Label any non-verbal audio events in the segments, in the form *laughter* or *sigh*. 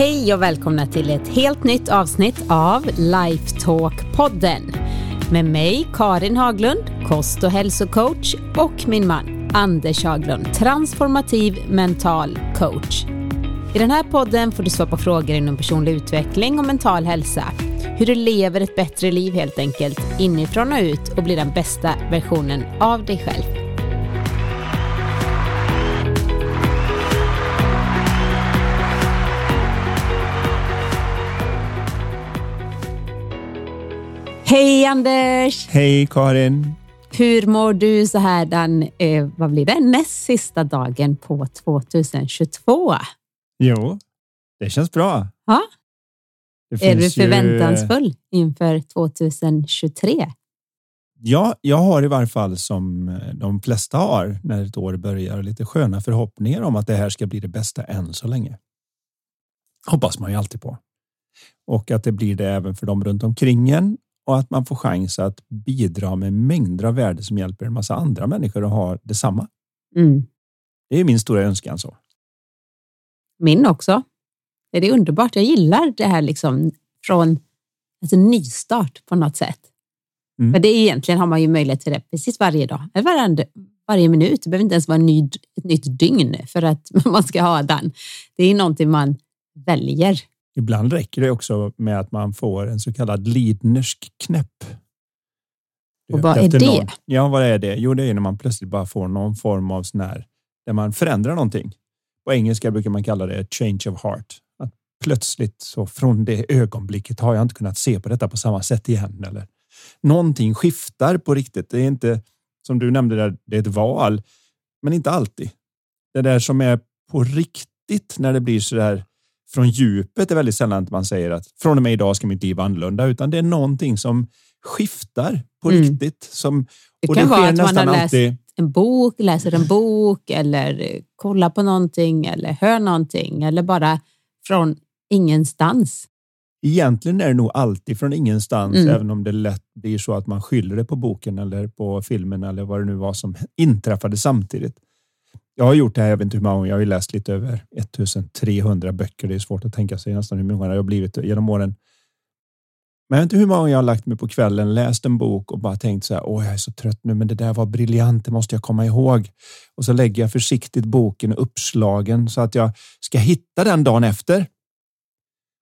Hej och välkomna till ett helt nytt avsnitt av Lifetalk-podden med mig Karin Haglund, kost och hälsocoach och min man Anders Haglund, transformativ mental coach. I den här podden får du svara på frågor inom personlig utveckling och mental hälsa. Hur du lever ett bättre liv helt enkelt, inifrån och ut och blir den bästa versionen av dig själv. Hej Anders! Hej Karin! Hur mår du så här den, eh, vad blir det, näst sista dagen på 2022? Jo, det känns bra. Ja. Är du finns ju- förväntansfull inför 2023? Ja, jag har i varje fall som eh, de flesta har när ett år börjar lite sköna förhoppningar om att det här ska bli det bästa än så länge. Hoppas man ju alltid på. Och att det blir det även för dem runt omkring en och att man får chans att bidra med mängder av värde som hjälper en massa andra människor att ha detsamma. Mm. Det är min stora önskan så. Min också. Det är underbart. Jag gillar det här liksom från alltså, nystart på något sätt. Mm. Men det är egentligen har man ju möjlighet till det precis varje dag, varje, varje minut. Det behöver inte ens vara en ny, ett nytt dygn för att *laughs* man ska ha den. Det är någonting man väljer. Ibland räcker det också med att man får en så kallad lidnersk knäpp. Och vad är efter det? Någon, ja, vad är det? Jo, det är när man plötsligt bara får någon form av sån här, där man förändrar någonting. På engelska brukar man kalla det change of heart. Att plötsligt så från det ögonblicket har jag inte kunnat se på detta på samma sätt igen. Eller någonting skiftar på riktigt. Det är inte som du nämnde, där, det är ett val, men inte alltid. Det där som är på riktigt när det blir så där från djupet är väldigt sällan att man säger att från och med idag ska mitt liv vara annorlunda, utan det är någonting som skiftar på Mm. riktigt. Som, Det kan det vara att man har läst alltid. en bok, läser en bok eller kollar på någonting eller hör någonting eller bara från ingenstans. Egentligen är det nog alltid från ingenstans, Mm. även om det lätt blir så att man skyller det på boken eller på filmen eller vad det nu var som inträffade samtidigt. Jag har gjort det här, jag vet inte hur många gånger, jag har ju läst lite över 1300 böcker. Det är svårt att tänka sig nästan hur många det har blivit genom åren. Men jag vet inte hur många gånger jag har lagt mig på kvällen, läst en bok och bara tänkt så här, åh, jag är så trött nu, men det där var briljant, det måste jag komma ihåg. Och så lägger jag försiktigt boken uppslagen så att jag ska hitta den dagen efter.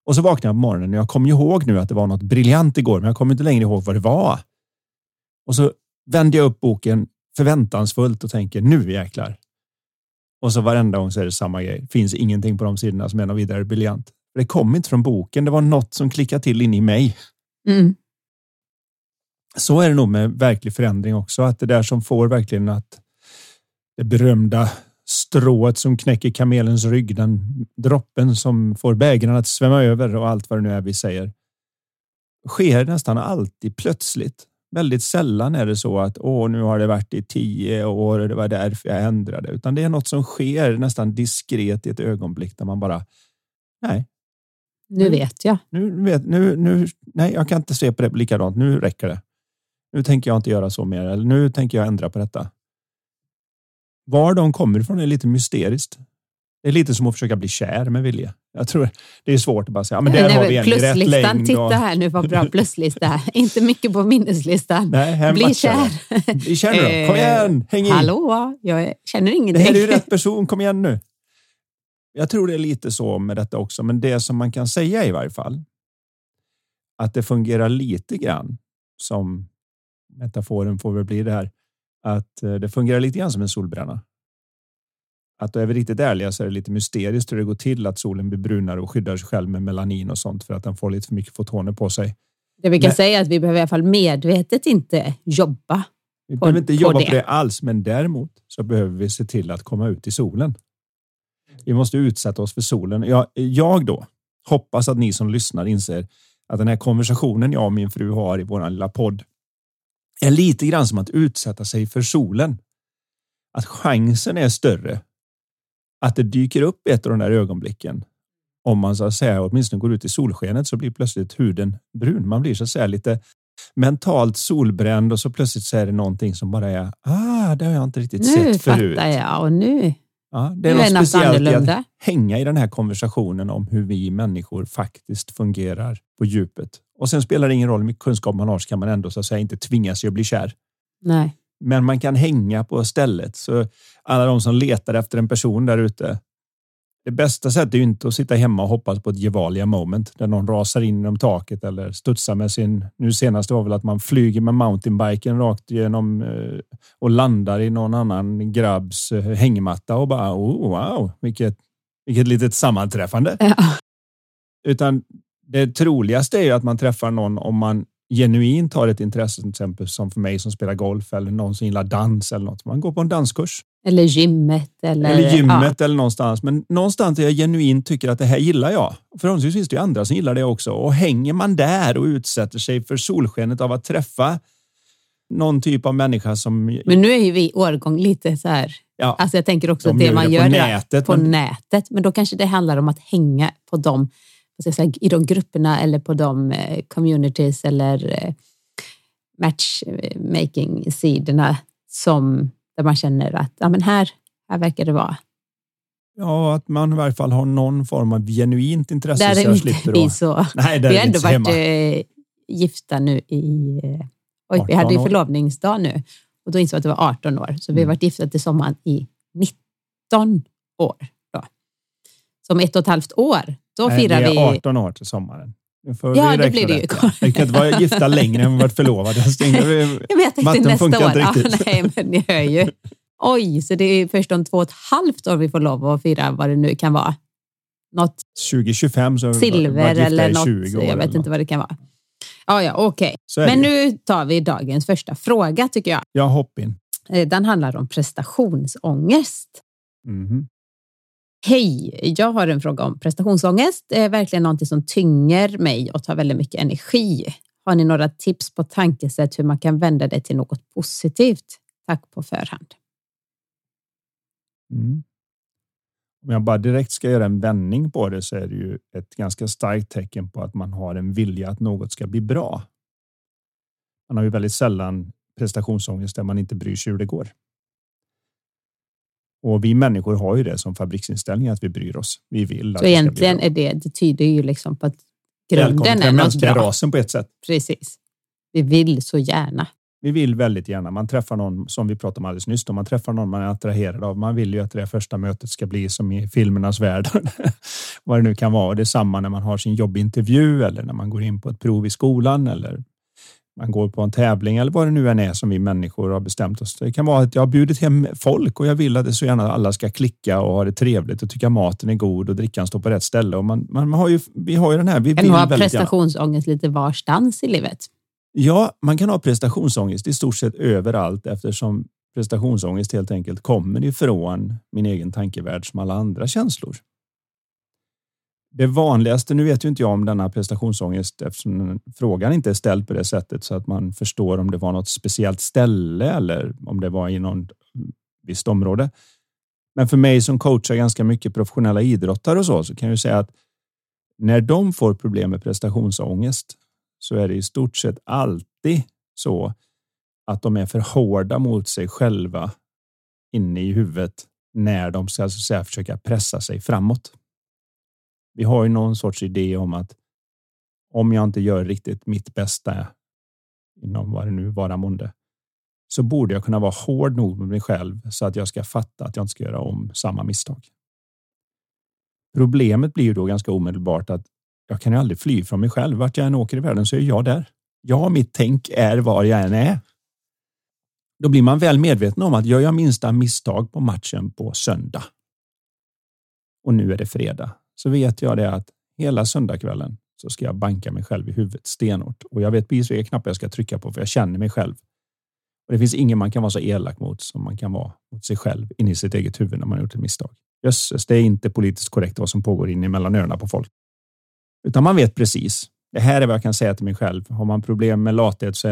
Och så vaknar jag på morgonen och jag kommer ihåg nu att det var något briljant igår, men jag kommer inte längre ihåg vad det var. Och så vänder jag upp boken förväntansfullt och tänker nu jäklar. Och så varenda gång så är det samma grej. Finns ingenting på de sidorna som är något vidare briljant. Det kom inte från boken. Det var något som klickade till in i mig. Mm. Så är det nog med verklig förändring också. Att det där som får verkligen att det berömda strået som knäcker kamelens rygg, den droppen som får bägaren att svämma över och allt vad det nu är vi säger. Sker nästan alltid plötsligt. Väldigt sällan är det så att åh, nu har det varit i tio år och det var därför jag ändrade, utan det är något som sker nästan diskret i ett ögonblick där man bara nej, Nu vet jag. nu, vet, nu, nu, nej, jag kan inte se på det likadant. Nu räcker det. Nu tänker jag inte göra så mer. Eller nu tänker jag ändra på detta. Var de kommer ifrån är lite mysteriskt. Det är lite som att försöka bli kär med vilja. Jag tror det är svårt att bara säga, ja, men där Nej, har vi en i rätt längd. titta och- här nu vad bra *laughs* pluslista. Inte mycket på minneslistan. Nej, Bli det. kär. Bli kär nu. Kom Eh, igen, häng i. Hallå, jag känner Det ingenting. här är ju rätt person, kom igen nu. Jag tror det är lite så med detta också, men det som man kan säga i varje fall. Att det fungerar lite grann som metaforen får väl bli det här. Att eh, det fungerar lite grann som en solbränna. Att är vi riktigt ärliga så är det lite mysteriskt hur det går till att solen blir brunare och skyddar sig själv med melanin och sånt för att den får lite för mycket fotoner på sig. Det vi kan Nej. säga är att vi behöver i alla fall medvetet inte jobba. Vi På- behöver inte på jobba det. på det alls, men däremot så behöver vi se till att komma ut i solen. Vi måste utsätta oss för solen. Jag, jag då hoppas att ni som lyssnar inser att den här konversationen jag och min fru har i vår lilla podd är lite grann som att utsätta sig för solen. Att chansen är större att det dyker upp ett av de där ögonblicken. Om man så att säga åtminstone går ut i solskenet så blir plötsligt huden brun. Man blir så att säga lite mentalt solbränd och så plötsligt så är det någonting som bara är ah, det har jag inte riktigt Nu sett förut. fattar jag och nu. Ja, det är Nu något speciellt i att hänga i den här konversationen om hur vi människor faktiskt fungerar på djupet. Och sen spelar det ingen roll hur mycket kunskap man har så kan man ändå så att säga inte tvinga sig att bli kär. Nej. Men man kan hänga på stället. Så alla de som letar efter en person där ute. Det bästa sättet är ju inte att sitta hemma och hoppas på ett Gevalia moment där någon rasar in genom taket eller studsar med sin. Nu senast var väl att man flyger med mountainbiken rakt igenom eh, och landar i någon annan grabbs eh, hängmatta och bara oh, wow, vilket, vilket litet sammanträffande. Ja. Utan det troligaste är ju att man träffar någon om man genuint har ett intresse, till exempel som för mig som spelar golf eller någon som gillar dans eller något. Man går på en danskurs Eller gymmet. Eller, eller gymmet Ja. eller någonstans. Men någonstans där jag genuint tycker att det här gillar jag. Förhoppningsvis finns det ju andra som gillar det också. Och hänger man där och utsätter sig för solskenet av att träffa någon typ av människa som... Men nu är ju vi årgång lite så här. ja, Alltså jag tänker också att det man på gör där nätet, på men- nätet. Men då kanske det handlar om att hänga på dem, jag säga, i de grupperna eller på de eh, communities eller eh, matchmaking-sidorna som där man känner att ja, men här, här verkar det vara. ja, att man i varje fall har någon form av genuint intresse. Där så jag slipper inte vi så. *laughs* Nej, där Vi har ändå varit hemma. eh, gifta nu i... Oj, vi 18 hade ju förlovningsdag nu och då insåg jag att det var 18 år. Så vi har Mm. varit gifta till sommaren i 19 år. Då. Så om ett och ett halvt år, då Nej, firar vi är 18 år till sommaren. Får Ja, det blir det ju. ja. Vi kan inte vara gifta längre än vi varit förlovade. Jag *laughs* Ja, nästa år. inte Ja, riktigt. nej, men ni hör ju. Oj, så det är först om två och ett halvt år vi får lov att fira vad det nu kan vara. Något 2025 så silver eller något. 20 år Jag vet inte vad det kan vara. Ja, ja, okej. Är Men nu tar vi dagens första fråga tycker jag. Ja, hopp in. Eh, Den handlar om prestationsångest. Mhm. Hej, jag har en fråga om prestationsångest. Det är verkligen någonting som tynger mig och tar väldigt mycket energi. Har ni några tips på tankesätt hur man kan vända det till något positivt? Tack på förhand. Mm. Om jag bara direkt ska göra en vändning på det så är det ju ett ganska starkt tecken på att man har en vilja att något ska bli bra. Man har ju väldigt sällan prestationsångest där man inte bryr sig hur det går. Och vi människor har ju det som fabriksinställning att vi bryr oss. Vi vill att Så det egentligen bra. är det, det tyder ju liksom på att grunden är något bra. rasen på ett sätt. Precis. Vi vill så gärna. Vi vill väldigt gärna. Man träffar någon som vi pratade om alldeles nyss. Då. Man träffar någon man är attraherad av. Man vill ju att det första mötet ska bli som i filmernas värld. *laughs* Vad det nu kan vara. Det är samma när man har sin jobbintervju eller när man går in på ett prov i skolan eller man går på en tävling eller vad det nu än är som vi människor har bestämt oss. Det kan vara att jag har bjudit hem folk och jag vill att det så gärna alla ska klicka och ha det trevligt och tycka maten är god och drickan står på rätt ställe. Och man, man har ju, vi har ju den här. Vi Kan ha väldigt gärna. prestationsångest lite varstans i livet. Ja, man kan ha prestationsångest i stort sett överallt eftersom prestationsångest helt enkelt kommer ifrån min egen tankevärld som alla andra känslor. Det vanligaste, nu vet ju inte jag om denna prestationsångest eftersom frågan inte är ställd på det sättet så att man förstår om det var något speciellt ställe eller om det var i något visst område. Men för mig som coachar ganska mycket professionella idrottare och så, så kan jag ju säga att när de får problem med prestationsångest så är det i stort sett alltid så att de är för hårda mot sig själva inne i huvudet när de ska så att säga, försöka pressa sig framåt. Vi har ju någon sorts idé om att om jag inte gör riktigt mitt bästa inom vad det nu vara månde så borde jag kunna vara hård nog med mig själv så att jag ska fatta att jag inte ska göra om samma misstag. Problemet blir ju då ganska omedelbart att jag kan ju aldrig fly från mig själv. Vart jag än åker i världen så är jag där. Jag, mitt tänk är var jag än är. Då blir man väl medveten om att gör jag minsta misstag på matchen på söndag och nu är det fredag så vet jag det att hela söndagskvällen så ska jag banka mig själv i huvudet stenhårt och jag vet precis vilka knappar jag ska trycka på för jag känner mig själv. Och Det finns ingen man kan vara så elak mot som man kan vara mot sig själv in i sitt eget huvud när man har gjort ett misstag. Jösses, det är inte politiskt korrekt vad som pågår in mellan öronen på folk. Utan man vet precis. Det här är vad jag kan säga till mig själv. Har man problem med lathet så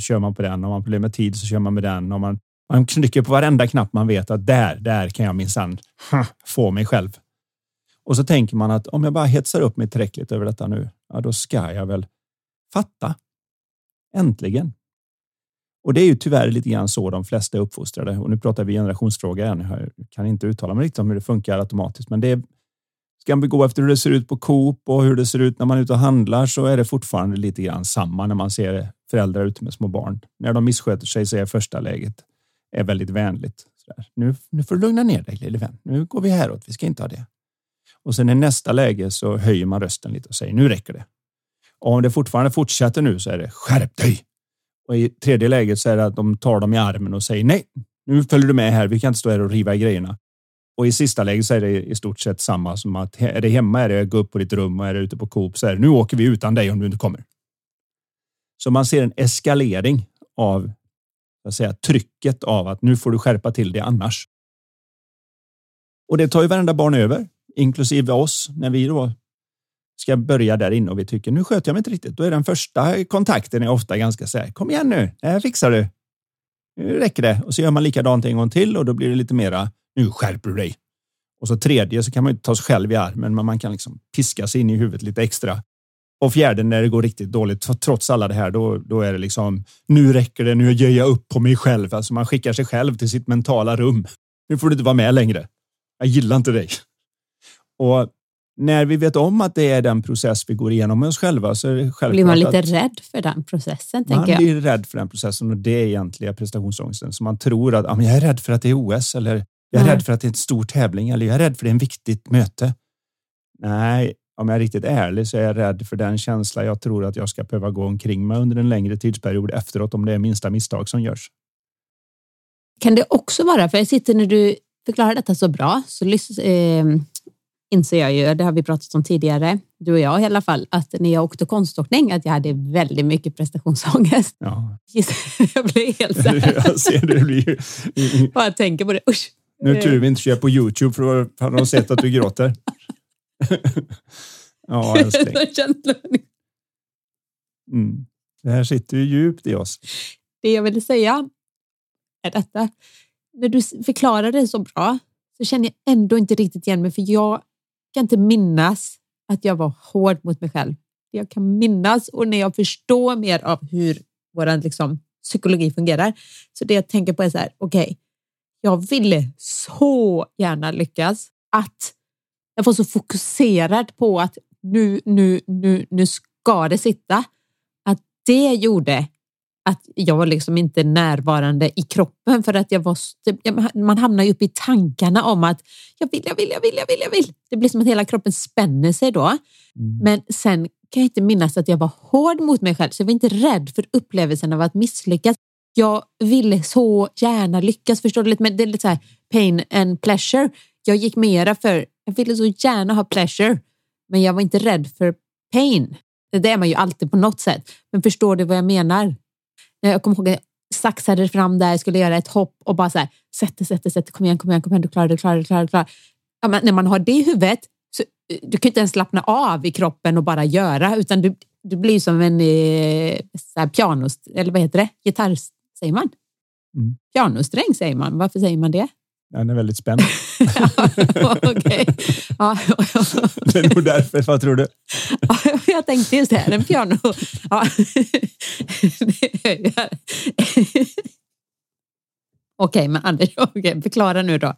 kör man på den. Har man problem med tid så kör man med den. Om man, man trycker på varenda knapp man vet att där, där kan jag minsann få mig själv. Och så tänker man att om jag bara hetsar upp mig tillräckligt över detta nu, ja, då ska jag väl fatta. Äntligen. Och det är ju tyvärr lite grann så de flesta är uppfostrade. Och nu pratar vi generationsfråga igen. Jag kan inte uttala mig riktigt om hur det funkar automatiskt, men det är, ska vi gå efter hur det ser ut på Coop och hur det ser ut när man är ute och handlar så är det fortfarande lite grann samma när man ser föräldrar ute med små barn. När de missköter sig så är första läget är väldigt vänligt. Nu, nu får du lugna ner dig lille vän. Nu går vi häråt. Vi ska inte ha det. Och sen i nästa läge så höjer man rösten lite och säger nu räcker det. Och om det fortfarande fortsätter nu så är det skärp dig. Och i tredje läget så är det att de tar dem i armen och säger nej, nu följer du med här. Vi kan inte stå här och riva i grejerna. Och i sista läget så är det i stort sett samma som att är det hemma är det gå upp på ditt rum och är det ute på Coop så är det nu åker vi utan dig om du inte kommer. Så man ser en eskalering av jag säga, trycket av att nu får du skärpa till det annars. Och det tar ju varenda barn över, inklusive oss, när vi då ska börja där inne och vi tycker nu sköter jag mig inte riktigt. Då är den första kontakten är ofta ganska så här. Kom igen nu, det här fixar du. Nu räcker det. Och så gör man likadant en gång till och då blir det lite mera. Nu skärper du dig. Och så tredje så kan man inte ta sig själv i armen, men man kan liksom piska sig in i huvudet lite extra. Och fjärde när det går riktigt dåligt, trots alla det här, då, då är det liksom nu räcker det. Nu ger jag upp på mig själv. Alltså man skickar sig själv till sitt mentala rum. Nu får du inte vara med längre. Jag gillar inte dig. Och när vi vet om att det är den process vi går igenom med oss själva så är det självklart Blir man lite rädd för den processen? Man tänker jag. blir rädd för den processen och det är egentligen prestationsångesten. Så man tror att men jag är rädd för att det är OS eller jag är Nej. rädd för att det är en stor tävling eller jag är rädd för att det är en viktigt möte. Nej, om jag är riktigt ärlig så är jag rädd för den känsla jag tror att jag ska behöva gå omkring med under en längre tidsperiod efteråt om det är minsta misstag som görs. Kan det också vara, för jag sitter när du förklarar detta så bra, så eh, inser jag ju, det har vi pratat om tidigare, du och jag i alla fall, att när jag åkte konståkning, att jag hade väldigt mycket prestationsångest. Ja. *laughs* Jag blev helt så här, *laughs* jag ser det blir bara *laughs* tänker på det. Usch. Nu är tur vi inte kör på Youtube för då har de sett att du gråter. ja, älskling. Mm. Det här sitter ju djupt i oss. Det jag ville säga är detta. När du förklarar det så bra så känner jag ändå inte riktigt igen mig, för jag kan inte minnas att jag var hård mot mig själv. Jag kan minnas och när jag förstår mer av hur vår liksom, psykologi fungerar, så det jag tänker på är så här, okej, jag ville så gärna lyckas att jag var så fokuserad på att nu, nu, nu, nu ska det sitta. Att det gjorde att jag var liksom inte närvarande i kroppen för att jag var, man hamnar ju upp i tankarna om att jag vill, jag vill, jag vill, jag vill, jag vill. Det blir som att hela kroppen spänner sig då. Mm. Men sen kan jag inte minnas att jag var hård mot mig själv, så jag var inte rädd för upplevelsen av att misslyckas. Jag ville så gärna lyckas, förstår du? lite? Men det är lite så här pain and pleasure. Jag gick mera för, jag ville så gärna ha pleasure, men jag var inte rädd för pain. Det är man ju alltid på något sätt. Men förstår du vad jag menar? Jag kommer ihåg att jag saxade fram där, skulle göra ett hopp och bara så här, sätt det, sätt det, sätt det, kom igen, kom igen, kom igen, du klarar det, du klarar det, du klarar det. det. Ja, men när man har det i huvudet, så, eh, du kan inte ens slappna av i kroppen och bara göra, utan du, du blir som en eh, så här pianost, eller vad heter det? Gitarr, säger man? Mm. Pianosträng säger man. Varför säger man det? Den är väldigt spänd. ja, *laughs* okej. Ja, Det är nog därför. Vad tror du? Ja, jag tänkte just det, här, en piano. Ja. Okej, men Anders, okej, förklara nu då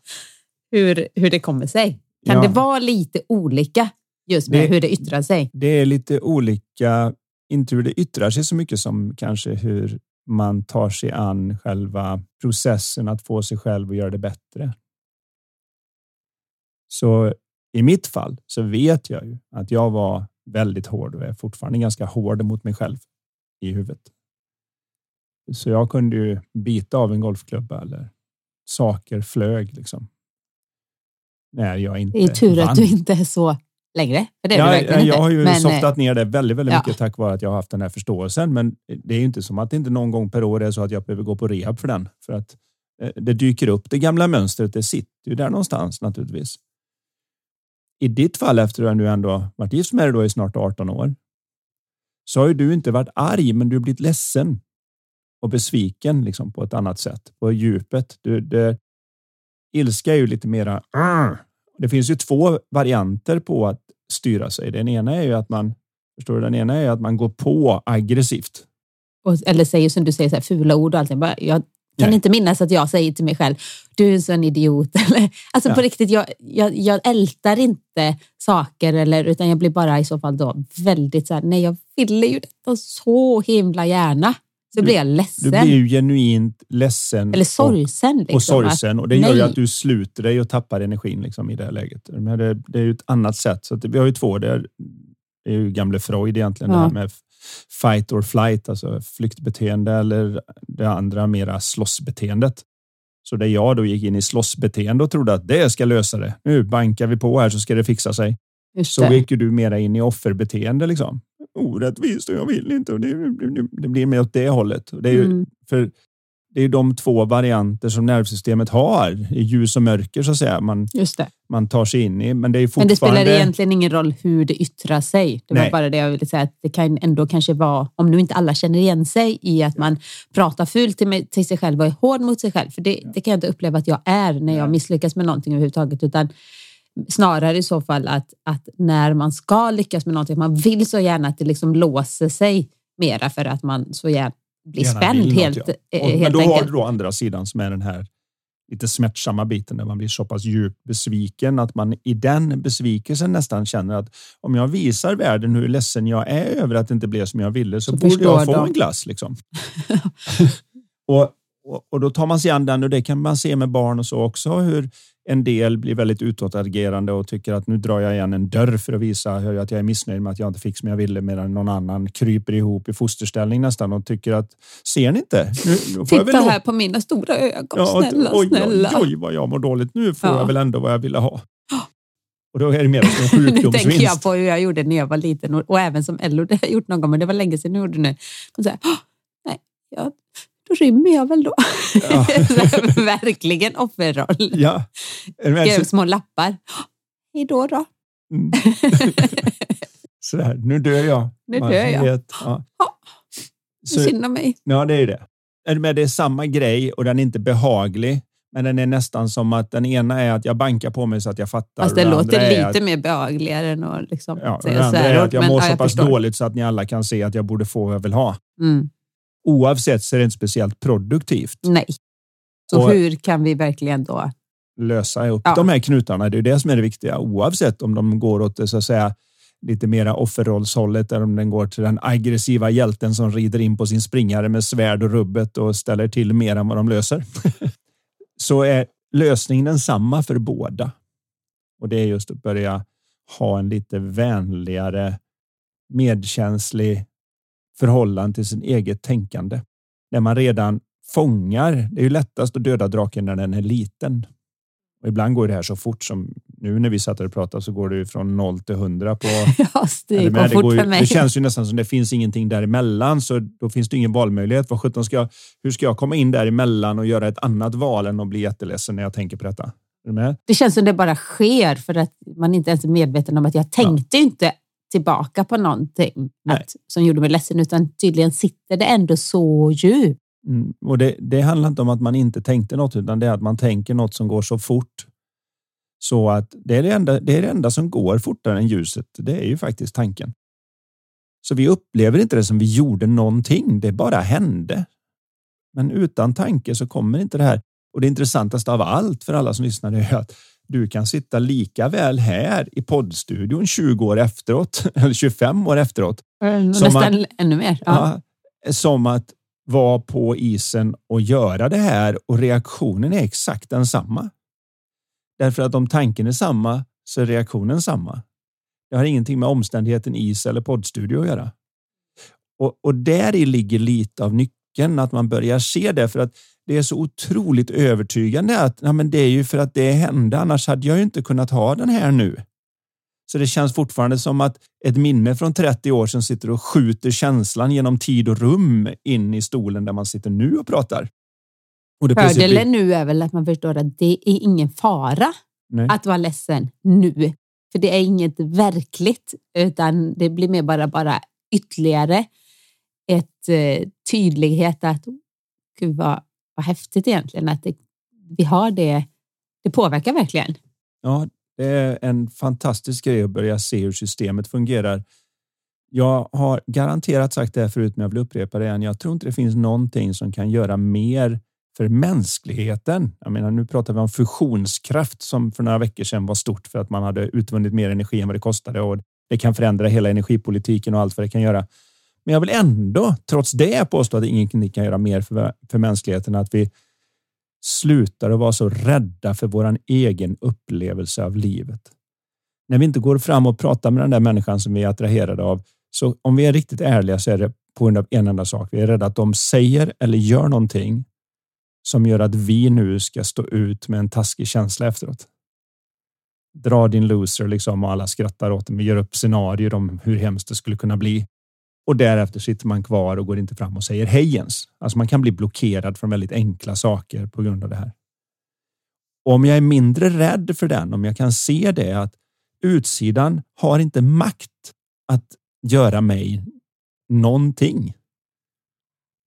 hur, hur det kommer sig. Kan Ja. det vara lite olika just med Det- hur det yttrar sig? Det är lite olika, inte hur det yttrar sig så mycket som kanske hur man tar sig an själva processen att få sig själv att göra det bättre. Så i mitt fall så vet jag ju att jag var väldigt hård och är fortfarande ganska hård mot mig själv i huvudet. Så jag kunde ju bita av en golfklubba eller saker flög liksom. När jag inte Det är tur vann. att du inte är så längre. För det är Ja, jag inte. har ju Men, softat ner det väldigt, väldigt ja. mycket tack vare att jag har haft den här förståelsen. Men det är ju inte som att det inte någon gång per år är så att jag behöver gå på rehab för den. För att eh, det dyker upp. Det gamla mönstret, det sitter ju där någonstans naturligtvis. I ditt fall, efter att du ändå varit gift med dig då i snart 18 år, så har ju du inte varit arg, men du har blivit ledsen och besviken liksom på ett annat sätt, på djupet. Du, det, ilska är ju lite mera "Arr!" Det finns ju två varianter på att styra sig. Den ena är ju att man förstår du, den ena är att man går på aggressivt och, eller säger som du säger, så här, fula ord och allting. Bara, jag kan Nej. inte minnas att jag säger till mig själv, du är en sån idiot. *laughs* Eller, alltså Ja. på riktigt, jag, jag, jag ältar inte saker, eller, utan jag blir bara i så fall då väldigt så här, nej jag ville ju detta så himla gärna. Så Du- blir jag Du ledsen. blir ju genuint ledsen eller och, sorgsen. Liksom, och sorgsen och det gör ju att du sluter dig och tappar energin liksom, i det läget. Men det, det är ju ett annat sätt. Så att vi har ju två. Det är, det är ju gamle Freud egentligen, Ja. det här med fight or flight, alltså flyktbeteende eller det andra mera slåssbeteendet. Så där jag då gick in i slåssbeteende och trodde att det ska lösa det. Nu bankar vi på här så ska det fixa sig. Just Så det. gick ju du mera in i offerbeteende liksom. Orättvist och jag vill inte och det, det, det blir mer åt det hållet. Och det är ju, Mm. för det är de två varianter som nervsystemet har, i ljus och mörker så att säga, man, Just det. man tar sig in i. Men det är Men fortfarande... det spelar egentligen ingen roll hur det yttrar sig. Det var Nej. bara det jag ville säga. Att det kan ändå kanske vara, om nu inte alla känner igen sig i att man pratar fult till, till sig själv och är hård mot sig själv. För det, det kan jag inte uppleva att jag är när jag misslyckas med någonting överhuvudtaget. Utan snarare i så fall att, att när man ska lyckas med någonting, man vill så gärna att det liksom låser sig mera för att man så gärna blir Gärna spänd något, helt, ja. eh, Och, men helt då har du då andra sidan som är den här lite smärtsamma biten där man blir så pass djupt besviken att man i den besvikelsen nästan känner att om jag visar världen hur ledsen jag är över att det inte blev som jag ville så, Så borde jag få de. en glass. Liksom. *laughs* och, och, och då tar man sig an den och det kan man se med barn och så också hur en del blir väldigt utåtagerande och tycker att nu drar jag igen en dörr för att visa att jag är missnöjd med att jag inte fick som jag ville medan någon annan kryper ihop i fosterställning nästan och tycker att ser ni inte? Nu, nu jag Titta här på mina stora ögon, Ja, snälla, oj, snälla. Oj, oj, vad jag mår dåligt. Nu får Ja. jag väl ändå vad jag ville ha. Och då är det mer som en *laughs* Nu tänker jag sjukdomsvinst. på hur jag gjorde när jag var liten och, och även som Ello, det har jag gjort någon gång, men det var länge sedan jag gjorde. Och så här, "Åh, nej, ja, då rymmer jag väl då. Ja. *laughs* Verkligen offerroll. Ja. Men Skrev så- små lappar. Hej då då. Mm. *laughs* Sådär, nu dör jag. Nu Man dör jag. Vet, ja. Ja. Så, Synd om mig. ja, det är det. Med, Det är samma grej och den är inte behaglig. Men den är nästan som att den ena är att jag bankar på mig så att jag fattar. Fast det låter lite att, mer behagligare än att liksom ja, säga den andra är att jag men mår ja, så jag pass förstår. dåligt så att ni alla kan se att jag borde få vad jag vill ha. Mm. Oavsett så är det inte speciellt produktivt. Nej. Så Och- hur kan vi verkligen då? lösa upp Ja. de här knutarna. Det är det som är det viktiga. Oavsett om de går åt det så att säga lite mera offerrollshållet eller om den går till den aggressiva hjälten som rider in på sin springare med svärd och rubbet och ställer till mer än vad de löser. *laughs* så är lösningen densamma för båda. Och det är just att börja ha en lite vänligare, medkänslig förhållande till sin eget tänkande. När man redan fångar. Det är ju lättast att döda draken när den är liten. Och ibland går det här så fort som nu när vi satt och pratade så går det ju från noll till hundra på *laughs* Ja, det eller går ju, det känns ju nästan som det finns ingenting däremellan så då finns det ingen valmöjlighet. Vad sjutton ska jag, hur ska jag komma in däremellan och göra ett annat val än att bli jätteledsen när jag tänker på detta? Det känns som det bara sker för att man inte ens är medveten om att jag tänkte ju inte tillbaka på någonting att, som gjorde mig ledsen, utan tydligen sitter det ändå så djupt. Mm. Och det, det handlar inte om att man inte tänkte något utan det är att man tänker något som går så fort. Så att det är det enda, det är det enda som går fortare än ljuset. Det är ju faktiskt tanken. Så vi upplever inte det som vi gjorde någonting. Det bara hände. Men utan tanke så kommer inte det här. Och det intressantaste av allt för alla som lyssnar är att du kan sitta lika väl här i poddstudion 20 år efteråt *laughs* eller 25 år efteråt Som Nästan ännu mer. Ja. Ja, som att vara på isen och göra det här och reaktionen är exakt densamma. Därför att om tanken är samma så är reaktionen samma. Det har ingenting med omständigheten is eller poddstudio att göra. Och, och där ligger lite av nyckeln att man börjar se det för att det är så otroligt övertygande att ja, men det är ju för att det hände annars hade jag ju inte kunnat ha den här nu. Så det känns fortfarande som att ett minne från 30 år sedan sitter och skjuter känslan genom tid och rum in i stolen där man sitter nu och pratar. Och Fördelen nu är väl att man förstår att det är ingen fara Nej. att vara ledsen nu. För det är inget verkligt, utan det blir mer bara, bara ytterligare ett eh, tydlighet att gud vad, vad häftigt egentligen att det, vi har det. Det påverkar verkligen. Ja, det är en fantastisk grej att börja se hur systemet fungerar Jag har garanterat sagt det här förut, men jag vill upprepa det igen. Jag tror inte det finns någonting som kan göra mer för mänskligheten. Jag menar, nu pratar vi om fusionskraft som för några veckor sedan var stort för att man hade utvunnit mer energi än vad det kostade och det kan förändra hela energipolitiken och allt vad det kan göra. Men jag vill ändå, trots det, påstå att ingenting kan göra mer för, för mänskligheten. Att vi slutar att vara så rädda för vår egen upplevelse av livet. När vi inte går fram och pratar med den där människan som vi är attraherade av, så om vi är riktigt ärliga så är det på grund av en enda sak. Vi är rädda att de säger eller gör någonting som gör att vi nu ska stå ut med en taskig känsla efteråt. Dra din loser liksom och alla skrattar åt dem. Vi gör upp scenarier om hur hemskt det skulle kunna bli och därefter sitter man kvar och går inte fram och säger hej ens. Alltså man kan bli blockerad från väldigt enkla saker på grund av det här. Och om jag är mindre rädd för den, om jag kan se det att utsidan har inte makt att göra mig någonting.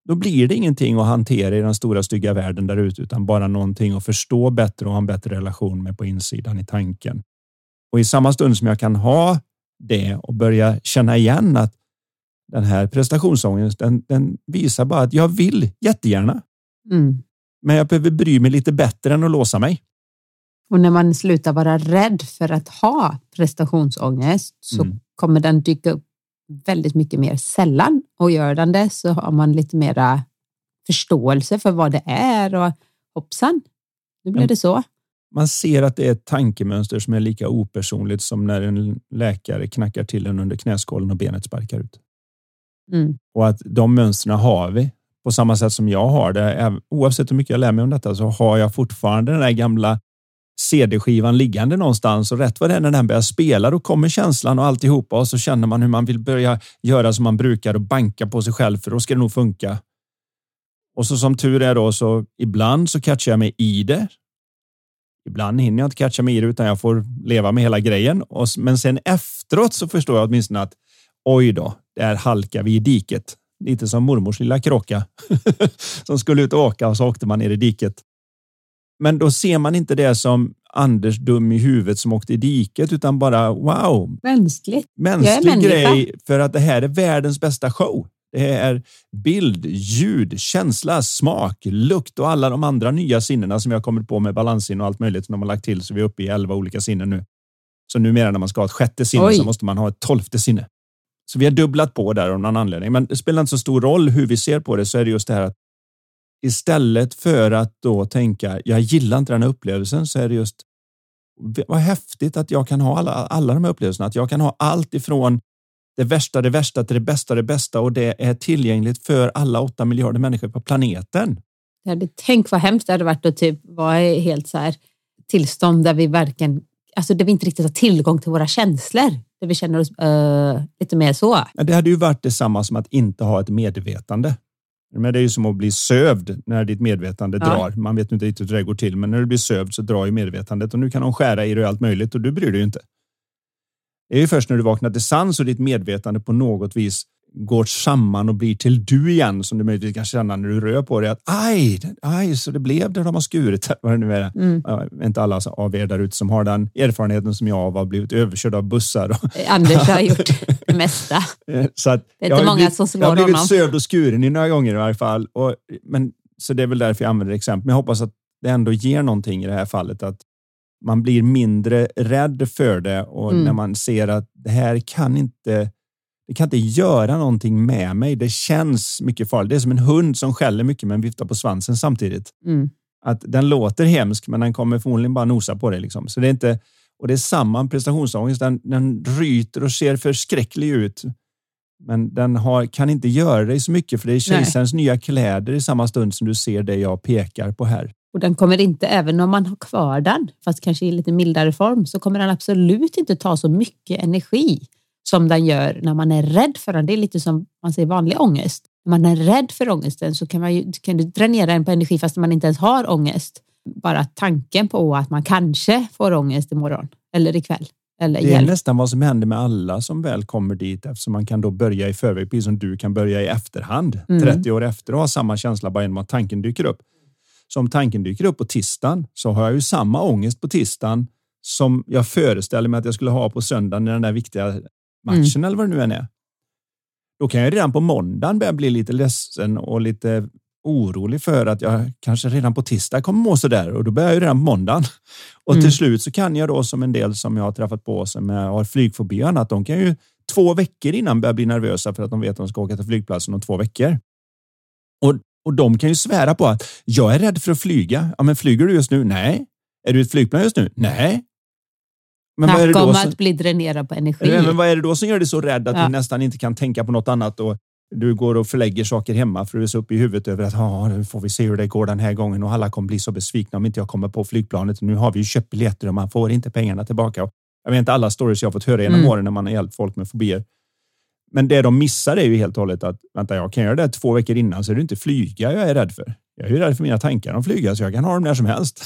Då blir det ingenting att hantera i den stora stygga världen där ute, utan bara någonting att förstå bättre och ha en bättre relation med på insidan i tanken. Och i samma stund som jag kan ha det och börja känna igen att den här prestationsångesten, den visar bara att jag vill jättegärna. Mm. Men jag behöver bry mig lite bättre än att låsa mig. Och när man slutar vara rädd för att ha prestationsångest så mm. kommer den dyka upp väldigt mycket mer sällan och gör den det så har man lite mera förståelse för vad det är och hoppsan, nu blev det så. Man ser att det är ett tankemönster som är lika opersonligt som när en läkare knackar till en under knäskålen och benet sparkar ut. Mm. Och att de mönstren har vi på samma sätt som jag har det. Oavsett hur mycket jag lär mig om detta så har jag fortfarande den där gamla CD-skivan liggande någonstans och rätt vad det är när den börjar spela då kommer känslan och alltihopa och så känner man hur man vill börja göra som man brukar och banka på sig själv för då ska det nog funka. Och så som tur är då så ibland så catchar jag mig i det. Ibland hinner jag inte catcha mig i det utan jag får leva med hela grejen. Men sen efteråt så förstår jag åtminstone att oj då, där halkar vi i diket. Lite som mormors lilla kråka *laughs* som skulle ut och åka och så åkte man ner i diket. Men då ser man inte det som Anders dum i huvudet som åkte i diket utan bara wow. Mänskligt. Mänsklig grej för att det här är världens bästa show. Det är bild, ljud, känsla, smak, lukt och alla de andra nya sinnena som vi har kommit på med balanssinne och allt möjligt som de har lagt till så vi är uppe i elva olika sinnen nu. Så numera när man ska ha ett sjätte sinne Oj. så måste man ha ett tolfte sinne. Så vi har dubblat på där av någon anledning, men det spelar inte så stor roll hur vi ser på det så är det just det här att istället för att då tänka jag gillar inte den här upplevelsen så är det just vad häftigt att jag kan ha alla, alla de här upplevelserna, att jag kan ha allt ifrån det värsta, det värsta till det bästa, det bästa och det är tillgängligt för alla åtta miljarder människor på planeten. tänk vad hemskt det hade varit att typ vara i helt så här tillstånd där vi verkligen, alltså där vi inte riktigt har tillgång till våra känslor där vi känner oss uh, lite mer så. Det hade ju varit detsamma som att inte ha ett medvetande. Men det är ju som att bli sövd när ditt medvetande ja. drar. Man vet inte riktigt hur det går till, men när du blir sövd så drar ju medvetandet och nu kan de skära i dig allt möjligt och du bryr dig ju inte. Det är ju först när du vaknar till sans och ditt medvetande på något vis går samman och blir till du igen som du möjligtvis kan känna när du rör på dig att aj, aj, så det blev det de har skurit. *laughs* Vad det nu är. Mm. inte alla av er där ute som har den erfarenheten som jag har blivit överkörd av bussar. Anders har *laughs* gjort det mesta. så att det är inte många som slår honom. Jag har blivit sövd och skuren i några gånger i varje fall. Och, men, så det är väl därför jag använder exempel. Men jag hoppas att det ändå ger någonting i det här fallet. Att man blir mindre rädd för det och mm. när man ser att det här kan inte det kan inte göra någonting med mig. Det känns mycket farligt. Det är som en hund som skäller mycket men viftar på svansen samtidigt. Mm. Att den låter hemsk, men den kommer förmodligen bara nosa på dig. Liksom. Så det är inte, och det är samma prestationsångest. Den, den ryter och ser förskräcklig ut. Men den har, kan inte göra dig så mycket för det är kejsarens nya kläder i samma stund som du ser det jag pekar på här. Och den kommer inte, även om man har kvar den, fast kanske i lite mildare form, så kommer den absolut inte ta så mycket energi som den gör när man är rädd för den. Det är lite som man säger vanlig ångest. När man är rädd för ångesten så kan, man ju, kan du dränera den på energi fast man inte ens har ångest. Bara tanken på att man kanske får ångest imorgon eller ikväll. Eller det är hjälp. nästan vad som händer med alla som väl kommer dit eftersom man kan då börja i förväg, precis som du kan börja i efterhand, mm. 30 år efter och ha samma känsla bara genom att tanken dyker upp. Så om tanken dyker upp på tisdagen så har jag ju samma ångest på tisdagen som jag föreställer mig att jag skulle ha på söndagen när den där viktiga matchen mm. eller vad det nu än är. då kan jag redan på måndagen börja bli lite ledsen och lite orolig för att jag kanske redan på tisdag kommer må så där och då börjar jag redan på måndagen. *laughs* Och mm. till slut så kan jag då som en del som jag har träffat på som har flygfobi och annat, de kan ju två veckor innan börja bli nervösa för att de vet att de ska åka till flygplatsen om två veckor. Och, och de kan ju svära på att jag är rädd för att flyga. Ja, men flyger du just nu? Nej. Är du ett flygplan just nu? Nej. Men vad är det då om som, att bli dränerad på energi. Men vad är det då som gör dig så rädd att ja. du nästan inte kan tänka på något annat och du går och förlägger saker hemma för du är så uppe i huvudet över att ah, nu får vi se hur det går den här gången och alla kommer bli så besvikna om inte jag kommer på flygplanet. Nu har vi ju köpt biljetter och man får inte pengarna tillbaka. Jag vet inte alla stories jag fått höra genom mm. åren när man har hjälpt folk med fobier. Men det de missar är ju helt och hållet att vänta, jag kan göra det två veckor innan så är det inte flyga jag är rädd för. Jag är ju rädd för mina tankar om flyga så jag kan ha dem när som helst.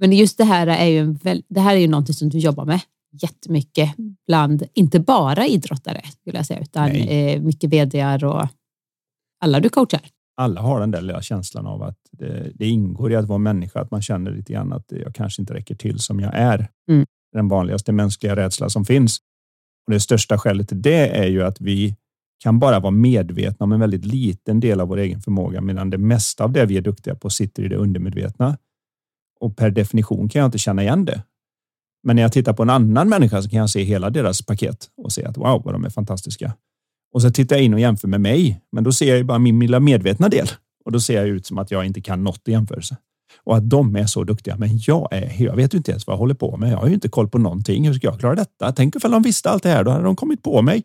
Men just det här är ju, det här är ju någonting som du jobbar med jättemycket bland, inte bara idrottare skulle jag säga, utan eh, mycket vd och alla du coachar. Alla har den där lilla känslan av att det, det, ingår i att vara människa, att man känner lite grann att jag kanske inte räcker till som jag är. Mm. Den vanligaste mänskliga rädsla som finns. Och Det största skälet till det är ju att vi kan bara vara medvetna om en väldigt liten del av vår egen förmåga, medan det mesta av det vi är duktiga på sitter i det undermedvetna. Och per definition kan jag inte känna igen det. Men när jag tittar på en annan människa så kan jag se hela deras paket och se att wow, vad de är fantastiska. Och så tittar jag in och jämför med mig, men då ser jag bara min lilla medvetna del och då ser jag ut som att jag inte kan något i jämförelse och att de är så duktiga. Men jag är, jag vet ju inte ens vad jag håller på med. Jag har ju inte koll på någonting. Hur ska jag klara detta? Tänk ifall de visste allt det här, då hade de kommit på mig.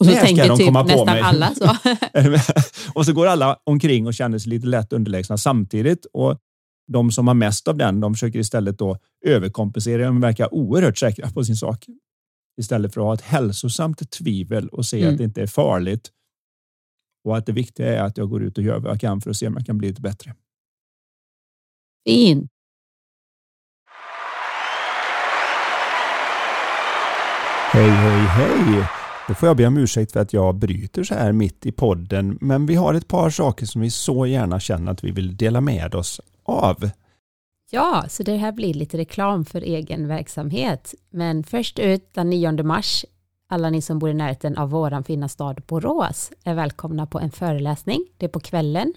Och så tänker de typ nästan alla så. *laughs* *laughs* och så går alla omkring och känner sig lite lätt underlägsna samtidigt. Och de som har mest av den, de försöker istället då överkompensera. De verkar oerhört säkra på sin sak. Istället för att ha ett hälsosamt tvivel och se mm. att det inte är farligt. Och att det viktiga är att jag går ut och gör vad jag kan för att se om jag kan bli lite bättre. Fint. Hej, hej, hej! Då får jag be om ursäkt för att jag bryter så här mitt i podden, men vi har ett par saker som vi så gärna känner att vi vill dela med oss av. Ja, så det här blir lite reklam för egen verksamhet. Men först ut den 9 mars, alla ni som bor i närheten av våran fina stad Borås är välkomna på en föreläsning. Det är på kvällen,